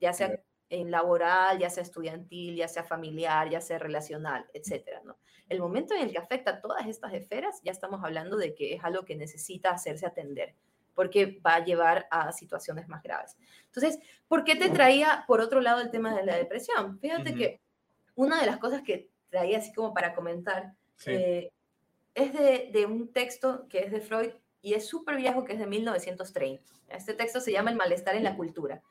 Ya sea en laboral, ya sea estudiantil, ya sea familiar, ya sea relacional, etcétera, ¿no? El momento en el que afecta todas estas esferas, ya estamos hablando de que es algo que necesita hacerse atender porque va a llevar a situaciones más graves. Entonces, ¿por qué te traía por otro lado el tema de la depresión? Fíjate que una de las cosas que traía así como para comentar eh, es de, de, un texto que es de Freud y es súper viejo, que es de 1930. Este texto se llama El malestar en la cultura,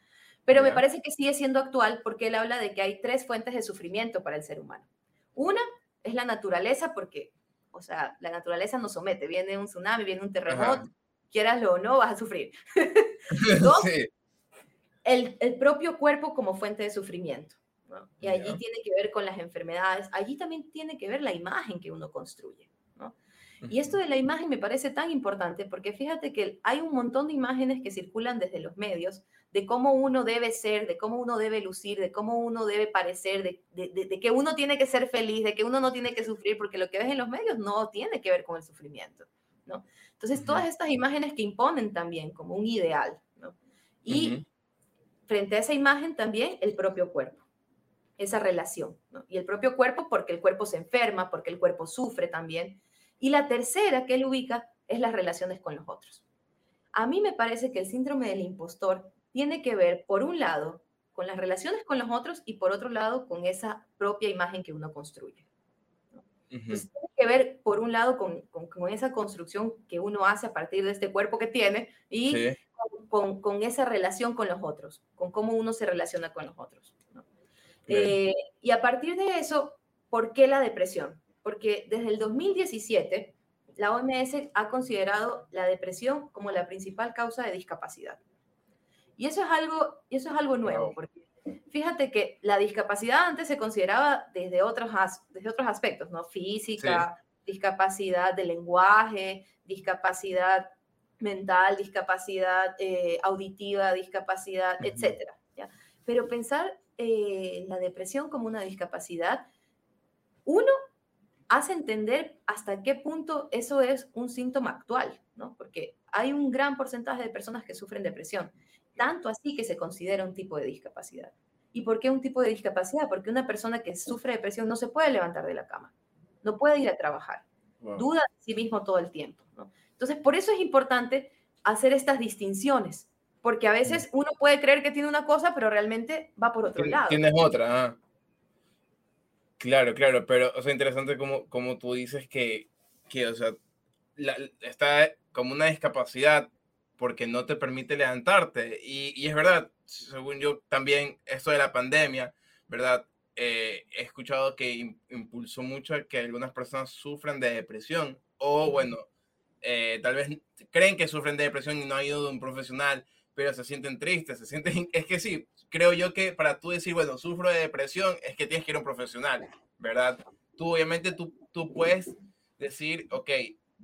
pero me parece que sigue siendo actual porque él habla de que hay tres fuentes de sufrimiento para el ser humano. Una es la naturaleza, porque, o sea, la naturaleza nos somete, viene un tsunami, viene un terremoto, quieraslo o no, vas a sufrir. Dos, el, el, propio cuerpo como fuente de sufrimiento. ¿no? Y allí tiene que ver con las enfermedades, allí también tiene que ver la imagen que uno construye. ¿no? Y esto de la imagen me parece tan importante porque fíjate que hay un montón de imágenes que circulan desde los medios de cómo uno debe ser, de cómo uno debe lucir, de cómo uno debe parecer, de, de, de, que uno tiene que ser feliz, de que uno no tiene que sufrir, porque lo que ves en los medios no tiene que ver con el sufrimiento. ¿no? Entonces, todas estas imágenes que imponen también como un ideal, ¿no? Y frente a esa imagen también el propio cuerpo, esa relación, ¿no? Y el propio cuerpo porque el cuerpo se enferma, porque el cuerpo sufre también. Y la tercera que él ubica es las relaciones con los otros. A mí me parece que el síndrome del impostor tiene que ver, por un lado, con las relaciones con los otros y por otro lado, con esa propia imagen que uno construye tiene que ver, por un lado, con, con, esa construcción que uno hace a partir de este cuerpo que tiene y con, con, esa relación con los otros, con cómo uno se relaciona con los otros. Eh, y a partir de eso, ¿por qué la depresión? Porque desde el 2017, la OMS ha considerado la depresión como la principal causa de discapacidad. Y eso es algo, eso es algo nuevo, porque Fíjate que la discapacidad antes se consideraba desde otros, desde otros aspectos, ¿no? Física, discapacidad de lenguaje, discapacidad mental, discapacidad eh, auditiva, discapacidad, etcétera. ¿ya? Pero pensar eh, la depresión como una discapacidad, uno, hace entender hasta qué punto eso es un síntoma actual, ¿no? Porque hay un gran porcentaje de personas que sufren depresión, tanto así que se considera un tipo de discapacidad. ¿Y por qué un tipo de discapacidad? Porque una persona que sufre depresión no se puede levantar de la cama, no puede ir a trabajar, duda de sí mismo todo el tiempo. ¿no? Entonces, por eso es importante hacer estas distinciones, porque a veces uno puede creer que tiene una cosa, pero realmente va por otro lado. Tienes otra. Ah. Claro, claro, pero, o sea, interesante como, como tú dices que, que o sea, está como una discapacidad porque no te permite levantarte. Y, y, es verdad, según yo también, esto de la pandemia, ¿verdad? Eh, he escuchado que impulsó mucho a que algunas personas sufran de depresión o, bueno, eh, tal vez creen que sufren de depresión y no han ido de un profesional, pero se sienten tristes, se sienten... Es que sí, creo yo que para tú decir, bueno, sufro de depresión, es que tienes que ir a un profesional, ¿verdad? Tú obviamente tú, tú puedes decir, ok,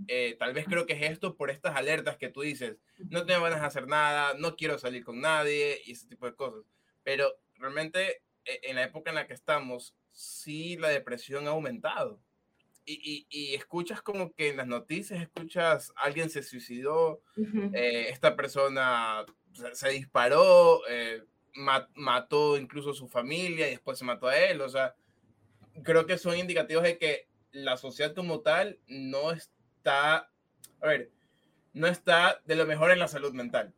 eh, tal vez creo que es esto por estas alertas que tú dices, no te van a hacer nada, no quiero salir con nadie y ese tipo de cosas. Pero realmente e, en la época en la que estamos, sí la depresión ha aumentado. Y, y, escuchas como que en las noticias, escuchas, alguien se suicidó, eh, esta persona se, disparó, eh, mató incluso a su familia y después se mató a él. O sea, creo que son indicativos de que la sociedad como tal no está, a ver, no está de lo mejor en la salud mental.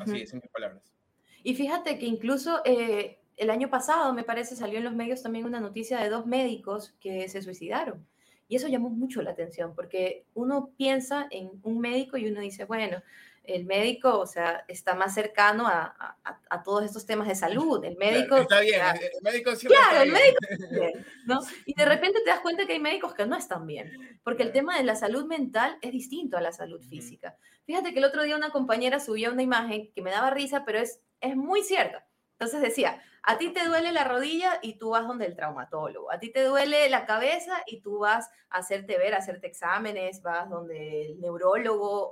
Así, en simples palabras. Y fíjate que incluso eh, el año pasado, me parece, salió en los medios también una noticia de dos médicos que se suicidaron. Y eso llamó mucho la atención, porque uno piensa en un médico y uno dice, bueno, el médico, o sea, está más cercano a, a, todos estos temas de salud. El médico... está bien, el médico siempre Claro, el médico bien, ¿no? Y de repente te das cuenta que hay médicos que no están bien, porque el tema de la salud mental es distinto a la salud física. Fíjate que el otro día una compañera subió una imagen que me daba risa, pero es, es muy cierta. Entonces decía, a ti te duele la rodilla y tú vas donde el traumatólogo, a ti te duele la cabeza y tú vas a hacerte ver, a hacerte exámenes, vas donde el neurólogo,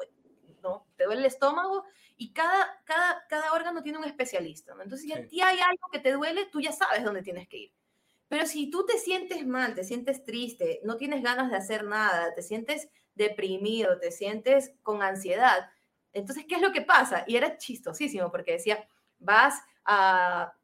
¿no? Te duele el estómago y cada, cada, cada órgano tiene un especialista, ¿no? Entonces, si a ti hay algo que te duele, tú ya sabes dónde tienes que ir. Pero si tú te sientes mal, te sientes triste, no tienes ganas de hacer nada, te sientes deprimido, te sientes con ansiedad, entonces, ¿qué es lo que pasa? Y era chistosísimo porque decía, vas a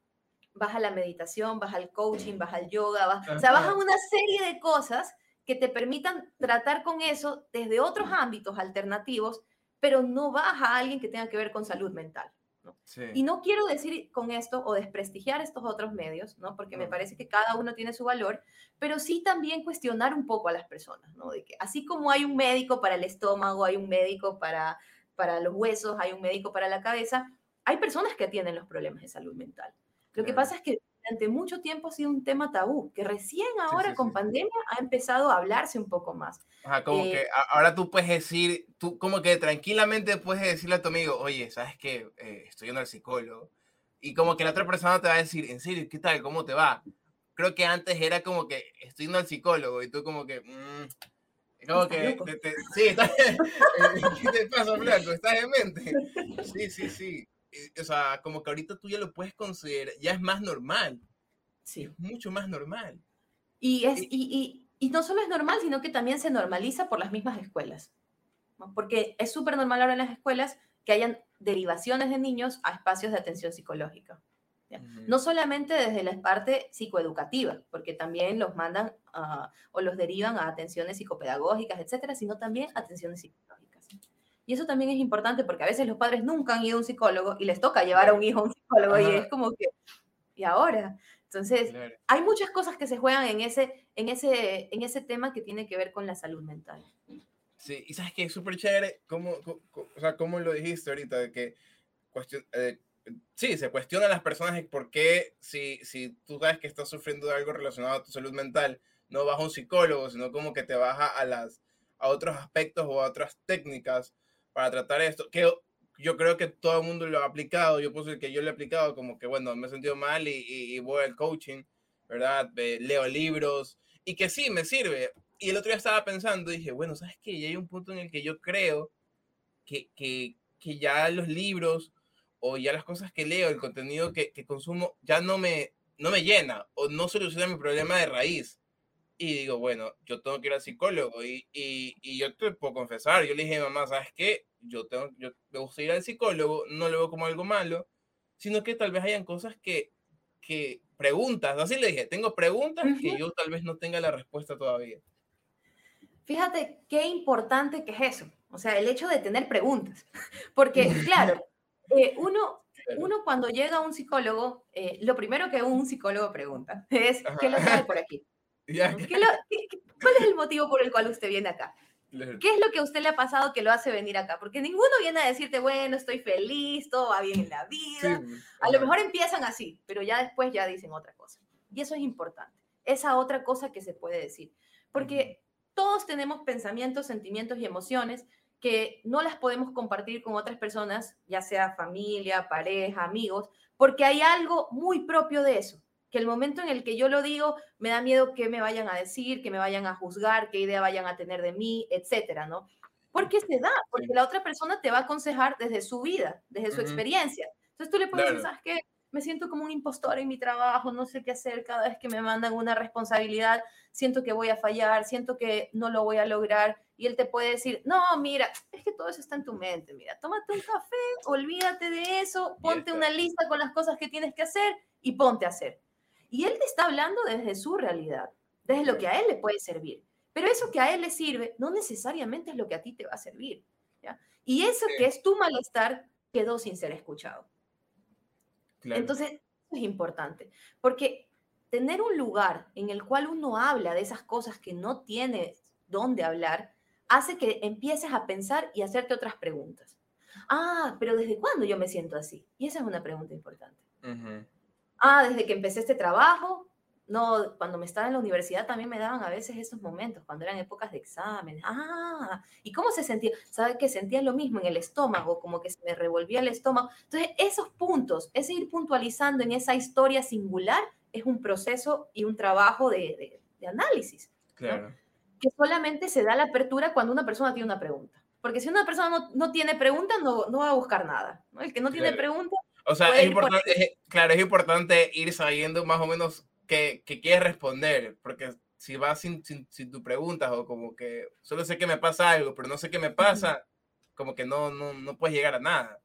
vas a la meditación, vas al coaching, vas al yoga, vas, o sea, vas a una serie de cosas que te permitan tratar con eso desde otros ámbitos alternativos pero no vas a alguien que tenga que ver con salud mental. ¿no? Y no quiero decir con esto o desprestigiar estos otros medios, ¿no? porque me parece que cada uno tiene su valor, pero sí también cuestionar un poco a las personas, ¿no? de que así como hay un médico para el estómago, hay un médico para, para los huesos, hay un médico para la cabeza, hay personas que atienden los problemas de salud mental. Lo que pasa es que durante mucho tiempo ha sido un tema tabú, que recién ahora con pandemia ha empezado a hablarse un poco más. Ajá, como que eh, ahora tú puedes decir, tú como que tranquilamente puedes decirle a tu amigo, oye, ¿sabes qué? Eh, estoy yendo al psicólogo. Y como que la otra persona te va a decir, ¿en serio? ¿Qué tal? ¿Cómo te va? Creo que antes era como que estoy yendo al psicólogo y tú como que... Mm, como que... sí, estás, ¿qué te pasa, Blanco? ¿Estás en mente? Sí, sí, sí. Eh, o sea, como que ahorita tú ya lo puedes considerar, ya es más normal. Sí. Es mucho más normal. Y, es, y, y, y no solo es normal, sino que también se normaliza por las mismas escuelas. Porque es súper normal ahora en las escuelas que hayan derivaciones de niños a espacios de atención psicológica. No solamente desde la parte psicoeducativa, porque también los mandan o los derivan a atenciones psicopedagógicas, etcétera, sino también atenciones psicológicas. Y eso también es importante porque a veces los padres nunca han ido a un psicólogo y les toca llevar a un hijo a un psicólogo y es como que, ¿y ahora? Entonces, hay muchas cosas que se juegan en ese, en, ese, en ese tema que tiene que ver con la salud mental. Sí, y sabes que es súper chévere, como, o sea, como lo dijiste ahorita, de que cuestión, eh, sí, se cuestiona a las personas por qué, si, si tú sabes que estás sufriendo de algo relacionado a tu salud mental, no vas a un psicólogo, sino como que te vas a, las, a otros aspectos o a otras técnicas para tratar esto, que yo creo que todo el mundo lo ha aplicado, yo puse que yo lo he aplicado, como que bueno, me he sentido mal y, y, voy al coaching, ¿verdad? leo libros y que sí, me sirve. Y el otro día estaba pensando y dije, bueno, ¿sabes qué? Y hay un punto en el que yo creo que, que, que ya los libros o ya las cosas que leo, el contenido que, que, consumo, ya no me, no me llena o no soluciona mi problema de raíz. Y digo, bueno, yo tengo que ir al psicólogo. Y, y, y yo te puedo confesar, yo le dije mamá, ¿sabes qué? Yo, tengo, yo me gusta ir al psicólogo, no lo veo como algo malo, sino que tal vez hayan cosas que, que preguntas, así le dije, tengo preguntas uh -huh. que yo tal vez no tenga la respuesta todavía. Fíjate qué importante que es eso, o sea, el hecho de tener preguntas, porque claro, eh, uno, uno cuando llega a un psicólogo, eh, lo primero que un psicólogo pregunta es, Ajá. ¿qué lo trae por aquí? Ya. ¿Qué lo, qué, ¿Cuál es el motivo por el cual usted viene acá? ¿Qué es lo que a usted le ha pasado que lo hace venir acá? Porque ninguno viene a decirte, bueno, estoy feliz, todo va bien en la vida. Sí, a lo mejor empiezan así, pero ya después ya dicen otra cosa. Y eso es importante. Esa otra cosa que se puede decir. Porque todos tenemos pensamientos, sentimientos y emociones que no las podemos compartir con otras personas, ya sea familia, pareja, amigos, porque hay algo muy propio de eso que el momento en el que yo lo digo, me da miedo que me vayan a decir, que me vayan a juzgar, qué idea vayan a tener de mí, etcétera, ¿no? Porque se da, porque la otra persona te va a aconsejar desde su vida, desde su uh -huh. experiencia. Entonces tú le puedes decir, ¿sabes qué? Me siento como un impostor en mi trabajo, no sé qué hacer cada vez que me mandan una responsabilidad, siento que voy a fallar, siento que no lo voy a lograr. Y él te puede decir, no, mira, es que todo eso está en tu mente, mira, tómate un café, olvídate de eso, ponte una lista con las cosas que tienes que hacer y ponte a hacer. Y él te está hablando desde su realidad, desde lo que a él le puede servir. Pero eso que a él le sirve no necesariamente es lo que a ti te va a servir. ¿ya? Y eso sí. que es tu malestar quedó sin ser escuchado. Claro. Entonces, eso es importante, porque tener un lugar en el cual uno habla de esas cosas que no tienes dónde hablar, hace que empieces a pensar y hacerte otras preguntas. Ah, pero ¿desde cuándo yo me siento así? Y esa es una pregunta importante. Uh -huh ah, desde que empecé este trabajo, no, cuando me estaba en la universidad también me daban a veces esos momentos, cuando eran épocas de exámenes. Ah, ¿y cómo se sentía? ¿Sabes que sentía lo mismo en el estómago, como que se me revolvía el estómago? Entonces, esos puntos, ese ir puntualizando en esa historia singular, es un proceso y un trabajo de, de, de análisis. Claro. ¿no? Que solamente se da la apertura cuando una persona tiene una pregunta. Porque si una persona no, no tiene preguntas, no, no, va a buscar nada. ¿no? El que no tiene claro. preguntas o sea, es importante, es, claro, es importante ir sabiendo más o menos qué, qué quieres responder, porque si vas sin, sin, sin tu preguntas o como que solo sé que me pasa algo, pero no sé qué me pasa, como que no, no, no puedes llegar a nada.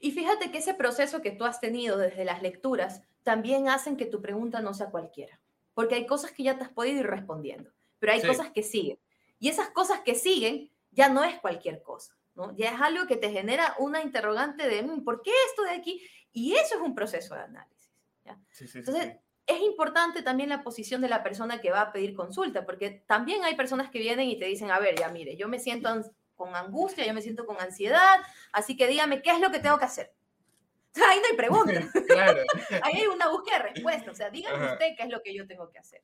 Y fíjate que ese proceso que tú has tenido desde las lecturas también hacen que tu pregunta no sea cualquiera, porque hay cosas que ya te has podido ir respondiendo, pero hay sí. cosas que siguen. Y esas cosas que siguen ya no es cualquier cosa. ¿No? Ya es algo que te genera una interrogante de mm, ¿por qué esto de aquí? Y eso es un proceso de análisis. ¿ya? Sí, sí, Entonces, sí. es importante también la posición de la persona que va a pedir consulta, porque también hay personas que vienen y te dicen, a ver, ya mire, yo me siento con angustia, yo me siento con ansiedad, así que dígame qué es lo que tengo que hacer. ahí no hay preguntas. claro. ahí hay una búsqueda de respuesta. O sea, dígame Ajá. usted qué es lo que yo tengo que hacer.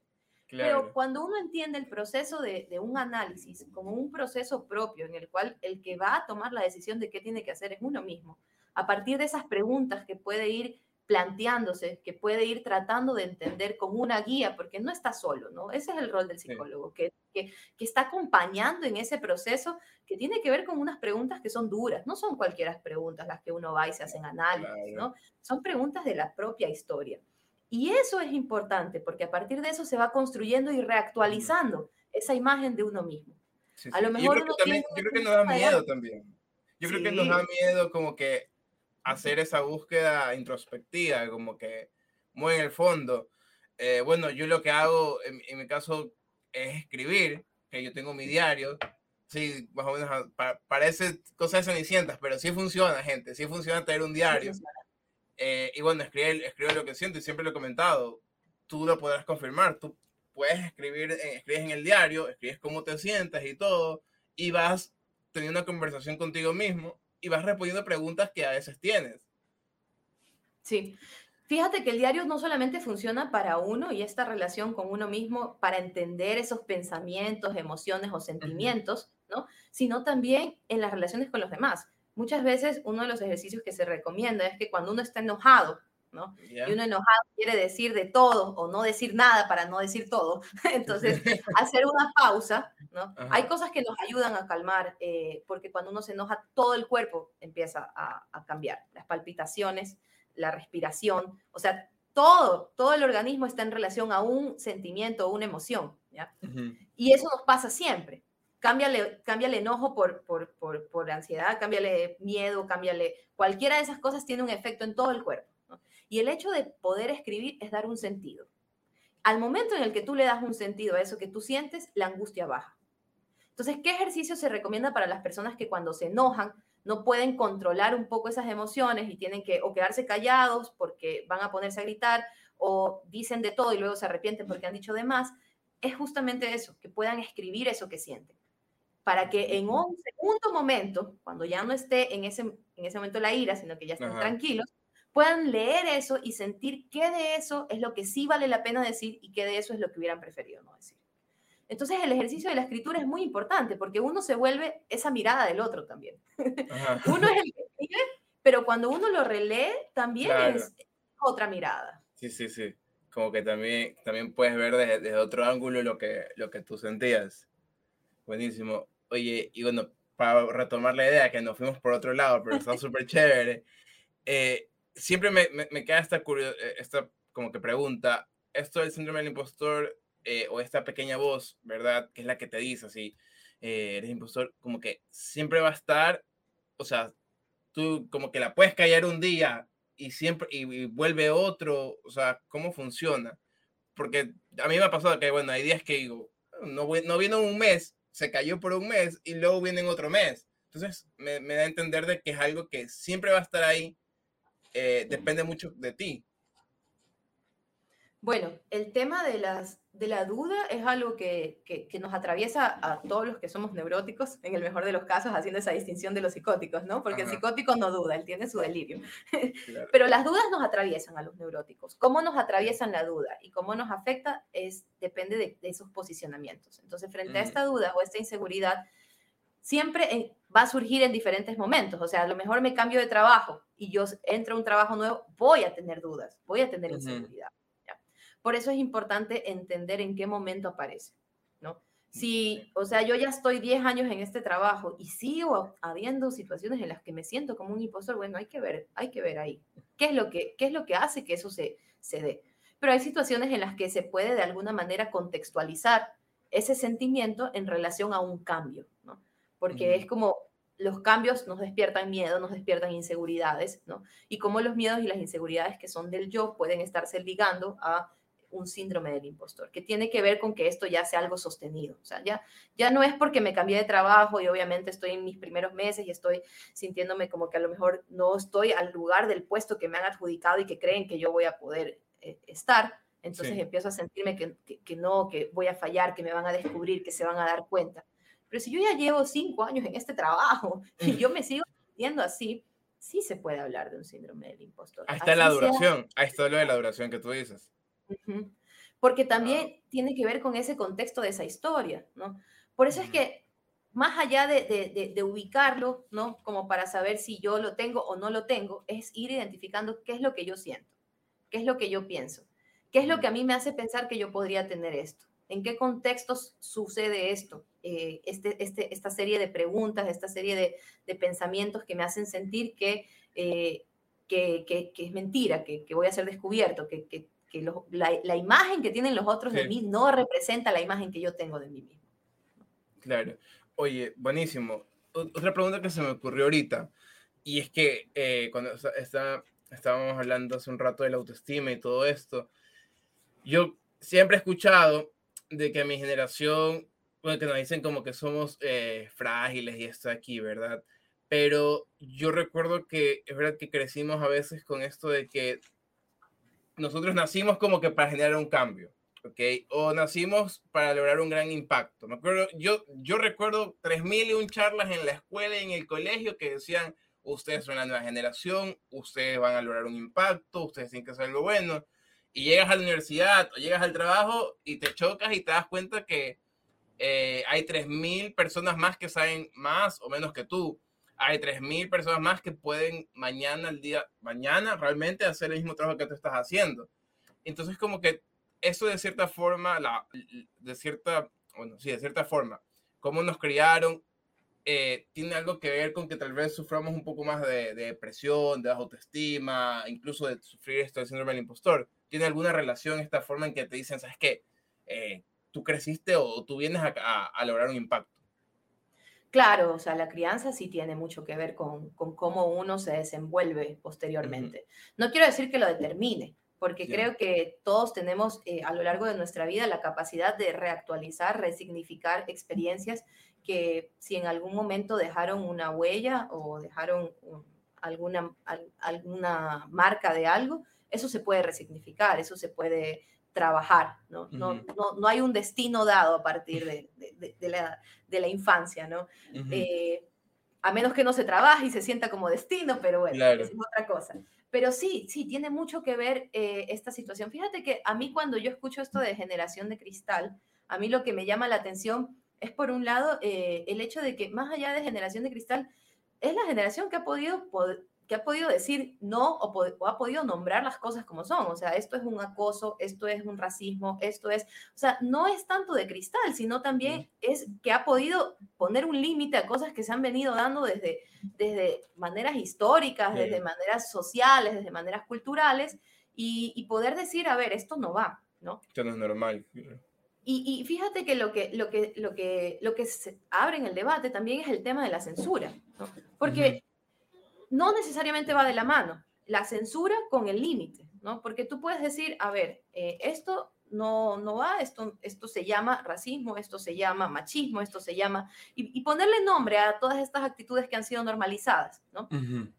Claro. Pero cuando uno entiende el proceso de, de, un análisis como un proceso propio en el cual el que va a tomar la decisión de qué tiene que hacer es uno mismo, a partir de esas preguntas que puede ir planteándose, que puede ir tratando de entender con una guía, porque no está solo, ¿no? Ese es el rol del psicólogo, sí. que, que, que, está acompañando en ese proceso que tiene que ver con unas preguntas que son duras, no son cualquiera preguntas las que uno va y se hacen análisis, claro. ¿no? Son preguntas de la propia historia. Y eso es importante porque a partir de eso se va construyendo y reactualizando esa imagen de uno mismo. Sí, sí. A lo mejor yo creo, que, también, yo creo que nos da miedo también. Yo creo que nos da miedo como que hacer esa búsqueda introspectiva, como que muy en el fondo. Eh, bueno, yo lo que hago en, en, mi caso es escribir, que yo tengo mi diario. Sí, más o menos pa parece cosas cenicientas, pero sí funciona, gente. Sí funciona tener un diario. Sí, eh, y bueno, escribe, escribe lo que siento y siempre lo he comentado. Tú lo podrás confirmar. Tú puedes escribir, eh, escribes en el diario, escribes cómo te sientes y todo, y vas teniendo una conversación contigo mismo y vas respondiendo preguntas que a veces tienes. Sí. Fíjate que el diario no solamente funciona para uno y esta relación con uno mismo para entender esos pensamientos, emociones o sentimientos. ¿no? Sino también en las relaciones con los demás muchas veces uno de los ejercicios que se recomienda es que cuando uno está enojado, ¿no? Y uno enojado quiere decir de todo o no decir nada para no decir todo. Entonces, hacer una pausa, ¿no? Hay cosas que nos ayudan a calmar, eh, porque cuando uno se enoja, todo el cuerpo empieza a, a, cambiar. Las palpitaciones, la respiración, o sea, todo, todo el organismo está en relación a un sentimiento o una emoción, ¿ya? Y eso nos pasa siempre. Cámbiale, cámbiale enojo por, por, por, por, ansiedad, cámbiale miedo, cámbiale... Cualquiera de esas cosas tiene un efecto en todo el cuerpo. Y el hecho de poder escribir es dar un sentido. Al momento en el que tú le das un sentido a eso que tú sientes, la angustia baja. Entonces, ¿qué ejercicio se recomienda para las personas que cuando se enojan no pueden controlar un poco esas emociones y tienen que o quedarse callados porque van a ponerse a gritar o dicen de todo y luego se arrepienten porque han dicho de más, es justamente eso, que puedan escribir eso que sienten. Para que en un segundo momento, cuando ya no esté en ese, en ese momento la ira, sino que ya estén tranquilos, puedan leer eso y sentir qué de eso es lo que sí vale la pena decir y qué de eso es lo que hubieran preferido no decir. Entonces el ejercicio de la escritura es muy importante porque uno se vuelve esa mirada del otro también. uno es el que escribe, pero cuando uno lo relee también es otra mirada. Sí, sí, sí. Como que también, también puedes ver desde, otro ángulo lo que, lo que tú sentías. Buenísimo. Oye, y bueno, para retomar la idea, que nos fuimos por otro lado, pero está súper chévere. Eh, siempre me, me, queda esta, eh, esta como que pregunta, ¿esto del síndrome del impostor eh, o esta pequeña voz, ¿verdad? Que es la que te dice así, eh, eres impostor, como que siempre va a estar, o sea, tú como que la puedes callar un día y siempre, y, vuelve otro, o sea, ¿cómo funciona? Porque a mí me ha pasado que, bueno, hay días que digo, no, no viene un mes, se cayó por un mes y luego viene en otro mes. Entonces, me, me da a entender de que es algo que siempre va a estar ahí, eh, depende mucho de ti. Bueno, el tema de, las, de la duda es algo que, que, nos atraviesa a todos los que somos neuróticos, en el mejor de los casos, haciendo esa distinción de los psicóticos, ¿no? Porque el psicótico no duda, él tiene su delirio. Pero las dudas nos atraviesan a los neuróticos. ¿Cómo nos atraviesan la duda y cómo nos afecta? Es, depende de, esos posicionamientos. Entonces, frente a esta duda o esta inseguridad, siempre va a surgir en diferentes momentos. O sea, a lo mejor me cambio de trabajo y yo entro a un trabajo nuevo, voy a tener dudas, voy a tener inseguridad. Por eso es importante entender en qué momento aparece, ¿no? Si, o sea, yo ya estoy 10 años en este trabajo y sigo habiendo situaciones en las que me siento como un impostor, bueno, hay que ver, hay que ver ahí. ¿Qué es lo que, qué es lo que hace que eso se, se dé? Pero hay situaciones en las que se puede de alguna manera contextualizar ese sentimiento en relación a un cambio, ¿no? Porque es como los cambios nos despiertan miedo, nos despiertan inseguridades, ¿no? Y cómo los miedos y las inseguridades que son del yo pueden estarse ligando a un síndrome del impostor, que tiene que ver con que esto ya sea algo sostenido. O sea, ya, ya no es porque me cambié de trabajo y obviamente estoy en mis primeros meses y estoy sintiéndome como que a lo mejor no estoy al lugar del puesto que me han adjudicado y que creen que yo voy a poder eh, estar. Entonces empiezo a sentirme que, que, no, que voy a fallar, que me van a descubrir, que se van a dar cuenta. Pero si yo ya llevo cinco años en este trabajo y yo me sigo sintiendo así, sí se puede hablar de un síndrome del impostor. Ahí está la duración, ahí está lo de la duración que tú dices. Porque también tiene que ver con ese contexto de esa historia, ¿no? Por eso es que más allá de, de, ubicarlo, ¿no? Como para saber si yo lo tengo o no lo tengo, es ir identificando qué es lo que yo siento, qué es lo que yo pienso, qué es lo que a mí me hace pensar que yo podría tener esto, en qué contextos sucede esto, eh, este, este, esta serie de preguntas, esta serie de, pensamientos que me hacen sentir que, eh, que, que, es mentira, que, voy a ser descubierto, que, que la, imagen que tienen los otros de mí no representa la imagen que yo tengo de mí mismo. Claro. Oye, buenísimo. otra pregunta que se me ocurrió ahorita, y es que eh, cuando está, estábamos hablando hace un rato de la autoestima y todo esto, yo siempre he escuchado de que mi generación, bueno, que nos dicen como que somos eh, frágiles y esto aquí, ¿verdad? Pero yo recuerdo que es verdad que crecimos a veces con esto de que nosotros nacimos como que para generar un cambio, ¿ok? O nacimos para lograr un gran impacto. Me acuerdo, yo, yo recuerdo 3.001 charlas en la escuela y en el colegio que decían, ustedes son la nueva generación, ustedes van a lograr un impacto, ustedes tienen que hacer algo bueno. Y llegas a la universidad o llegas al trabajo y te chocas y te das cuenta que eh, hay 3.000 personas más que saben más o menos que tú. Hay 3.000 personas más que pueden mañana, el día, mañana realmente hacer el mismo trabajo que tú estás haciendo. Entonces, como que eso de cierta forma, la, de cierta, bueno, sí, de cierta forma, cómo nos criaron, eh, tiene algo que ver con que tal vez suframos un poco más de, depresión, de autoestima, incluso de sufrir esto del síndrome del impostor. ¿Tiene alguna relación esta forma en que te dicen, sabes qué, eh, tú creciste o tú vienes a, a lograr un impacto? Claro, o sea, la crianza sí tiene mucho que ver con, cómo uno se desenvuelve posteriormente. No quiero decir que lo determine, porque creo que todos tenemos eh, a lo largo de nuestra vida la capacidad de reactualizar, resignificar experiencias que si en algún momento dejaron una huella o dejaron alguna, alguna marca de algo, eso se puede resignificar, eso se puede trabajar, ¿no? no, no, no, hay un destino dado a partir de, de, la, de la, infancia, ¿no? Eh, a menos que no se trabaje y se sienta como destino, pero bueno, es otra cosa. Pero sí, sí, tiene mucho que ver eh, esta situación. Fíjate que a mí cuando yo escucho esto de generación de cristal, a mí lo que me llama la atención es por un lado eh, el hecho de que más allá de generación de cristal, es la generación que ha podido que ha podido decir no o, ha podido nombrar las cosas como son. O sea, esto es un acoso, esto es un racismo, esto es, o sea, no es tanto de cristal, sino también es que ha podido poner un límite a cosas que se han venido dando desde, desde maneras históricas, desde maneras sociales, desde maneras culturales, y, poder decir, a ver, esto no va, ¿no? Esto no es normal. Y, fíjate que lo que, lo, que, lo, que, lo que se abre en el debate también es el tema de la censura, ¿no? Porque no necesariamente va de la mano, la censura con el límite, ¿no? Porque tú puedes decir, a ver, eh, esto no, no va, esto, esto se llama racismo, esto se llama machismo, esto se llama, y, ponerle nombre a todas estas actitudes que han sido normalizadas, ¿no?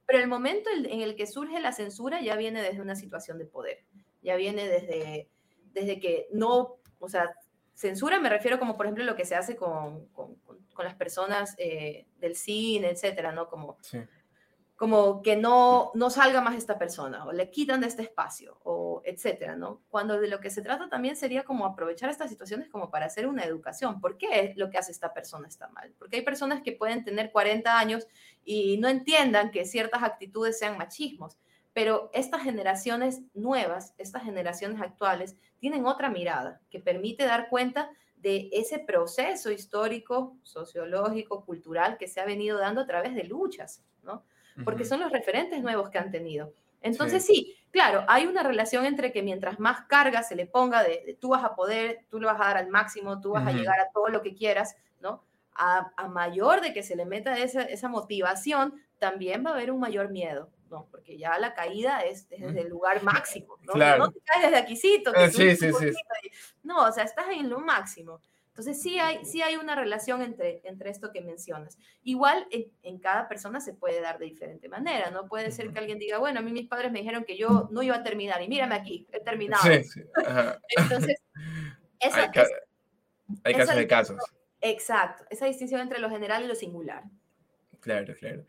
Pero el momento en el que surge la censura ya viene desde una situación de poder, ya viene desde, desde que no, o sea, censura me refiero como por ejemplo lo que se hace con, con, las personas eh, del cine, etcétera, ¿no? Como como que no, no salga más esta persona o le quitan de este espacio o etcétera, ¿no? Cuando de lo que se trata también sería como aprovechar estas situaciones como para hacer una educación. ¿Por qué lo que hace esta persona está mal? Porque hay personas que pueden tener 40 años y no entiendan que ciertas actitudes sean machismos, pero estas generaciones nuevas, estas generaciones actuales, tienen otra mirada que permite dar cuenta de ese proceso histórico, sociológico, cultural que se ha venido dando a través de luchas, ¿no? Porque son los referentes nuevos que han tenido. Entonces sí. claro, hay una relación entre que mientras más carga se le ponga de, tú vas a poder, tú le vas a dar al máximo, tú vas a llegar a todo lo que quieras, ¿no? A, mayor de que se le meta esa, esa, motivación, también va a haber un mayor miedo, ¿no? Porque ya la caída es desde el lugar máximo, ¿no? No te caes desde aquícito. Eh, sí, sí, sí. No, o sea, estás en lo máximo. Entonces sí hay, sí hay una relación entre, entre esto que mencionas. Igual en, cada persona se puede dar de diferente manera, ¿no? Puede ser que alguien diga, bueno, a mí mis padres me dijeron que yo no iba a terminar y mírame aquí, he terminado. Sí, sí. Entonces, hay, casos de casos. Exacto, esa distinción entre lo general y lo singular. Claro, claro.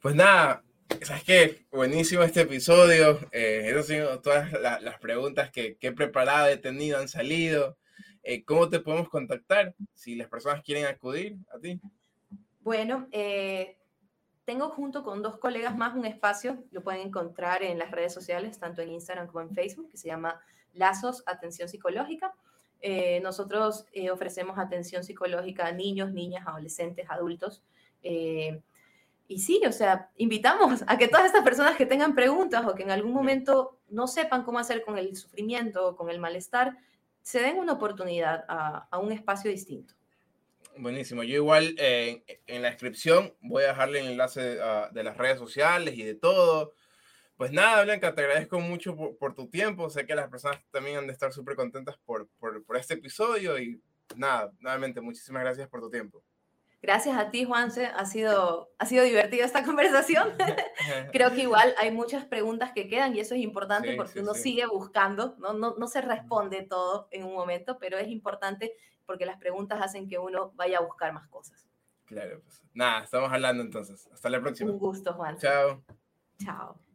Pues nada, ¿sabes qué? Buenísimo este episodio. Eh, esas son todas las preguntas que, que he preparado, he tenido, han salido. Eh, ¿Cómo te podemos contactar si las personas quieren acudir a ti? Bueno, eh, tengo junto con dos colegas más un espacio, lo pueden encontrar en las redes sociales, tanto en Instagram como en Facebook, que se llama Lazos Atención Psicológica. Eh, nosotros ofrecemos atención psicológica a niños, niñas, adolescentes, adultos. y sí, o sea, invitamos a que todas estas personas que tengan preguntas o que en algún momento no sepan cómo hacer con el sufrimiento o con el malestar, se den una oportunidad a, un espacio distinto. Buenísimo. Yo igual eh, en la descripción voy a dejarle el enlace ah, de las redes sociales y de todo. Pues nada, Blanca, te agradezco mucho por, tu tiempo. Sé que las personas también han de estar súper contentas por, por, por este episodio y nada, nuevamente, muchísimas gracias por tu tiempo. Gracias a ti, Juanse. Ha sido, ha sido divertida esta conversación. Creo que igual hay muchas preguntas que quedan y eso es importante porque uno sigue buscando, ¿no? No, no se responde todo en un momento, pero es importante porque las preguntas hacen que uno vaya a buscar más cosas. Claro, pues nada, estamos hablando entonces. Hasta la próxima. Un gusto, Juan. Chao. Chao.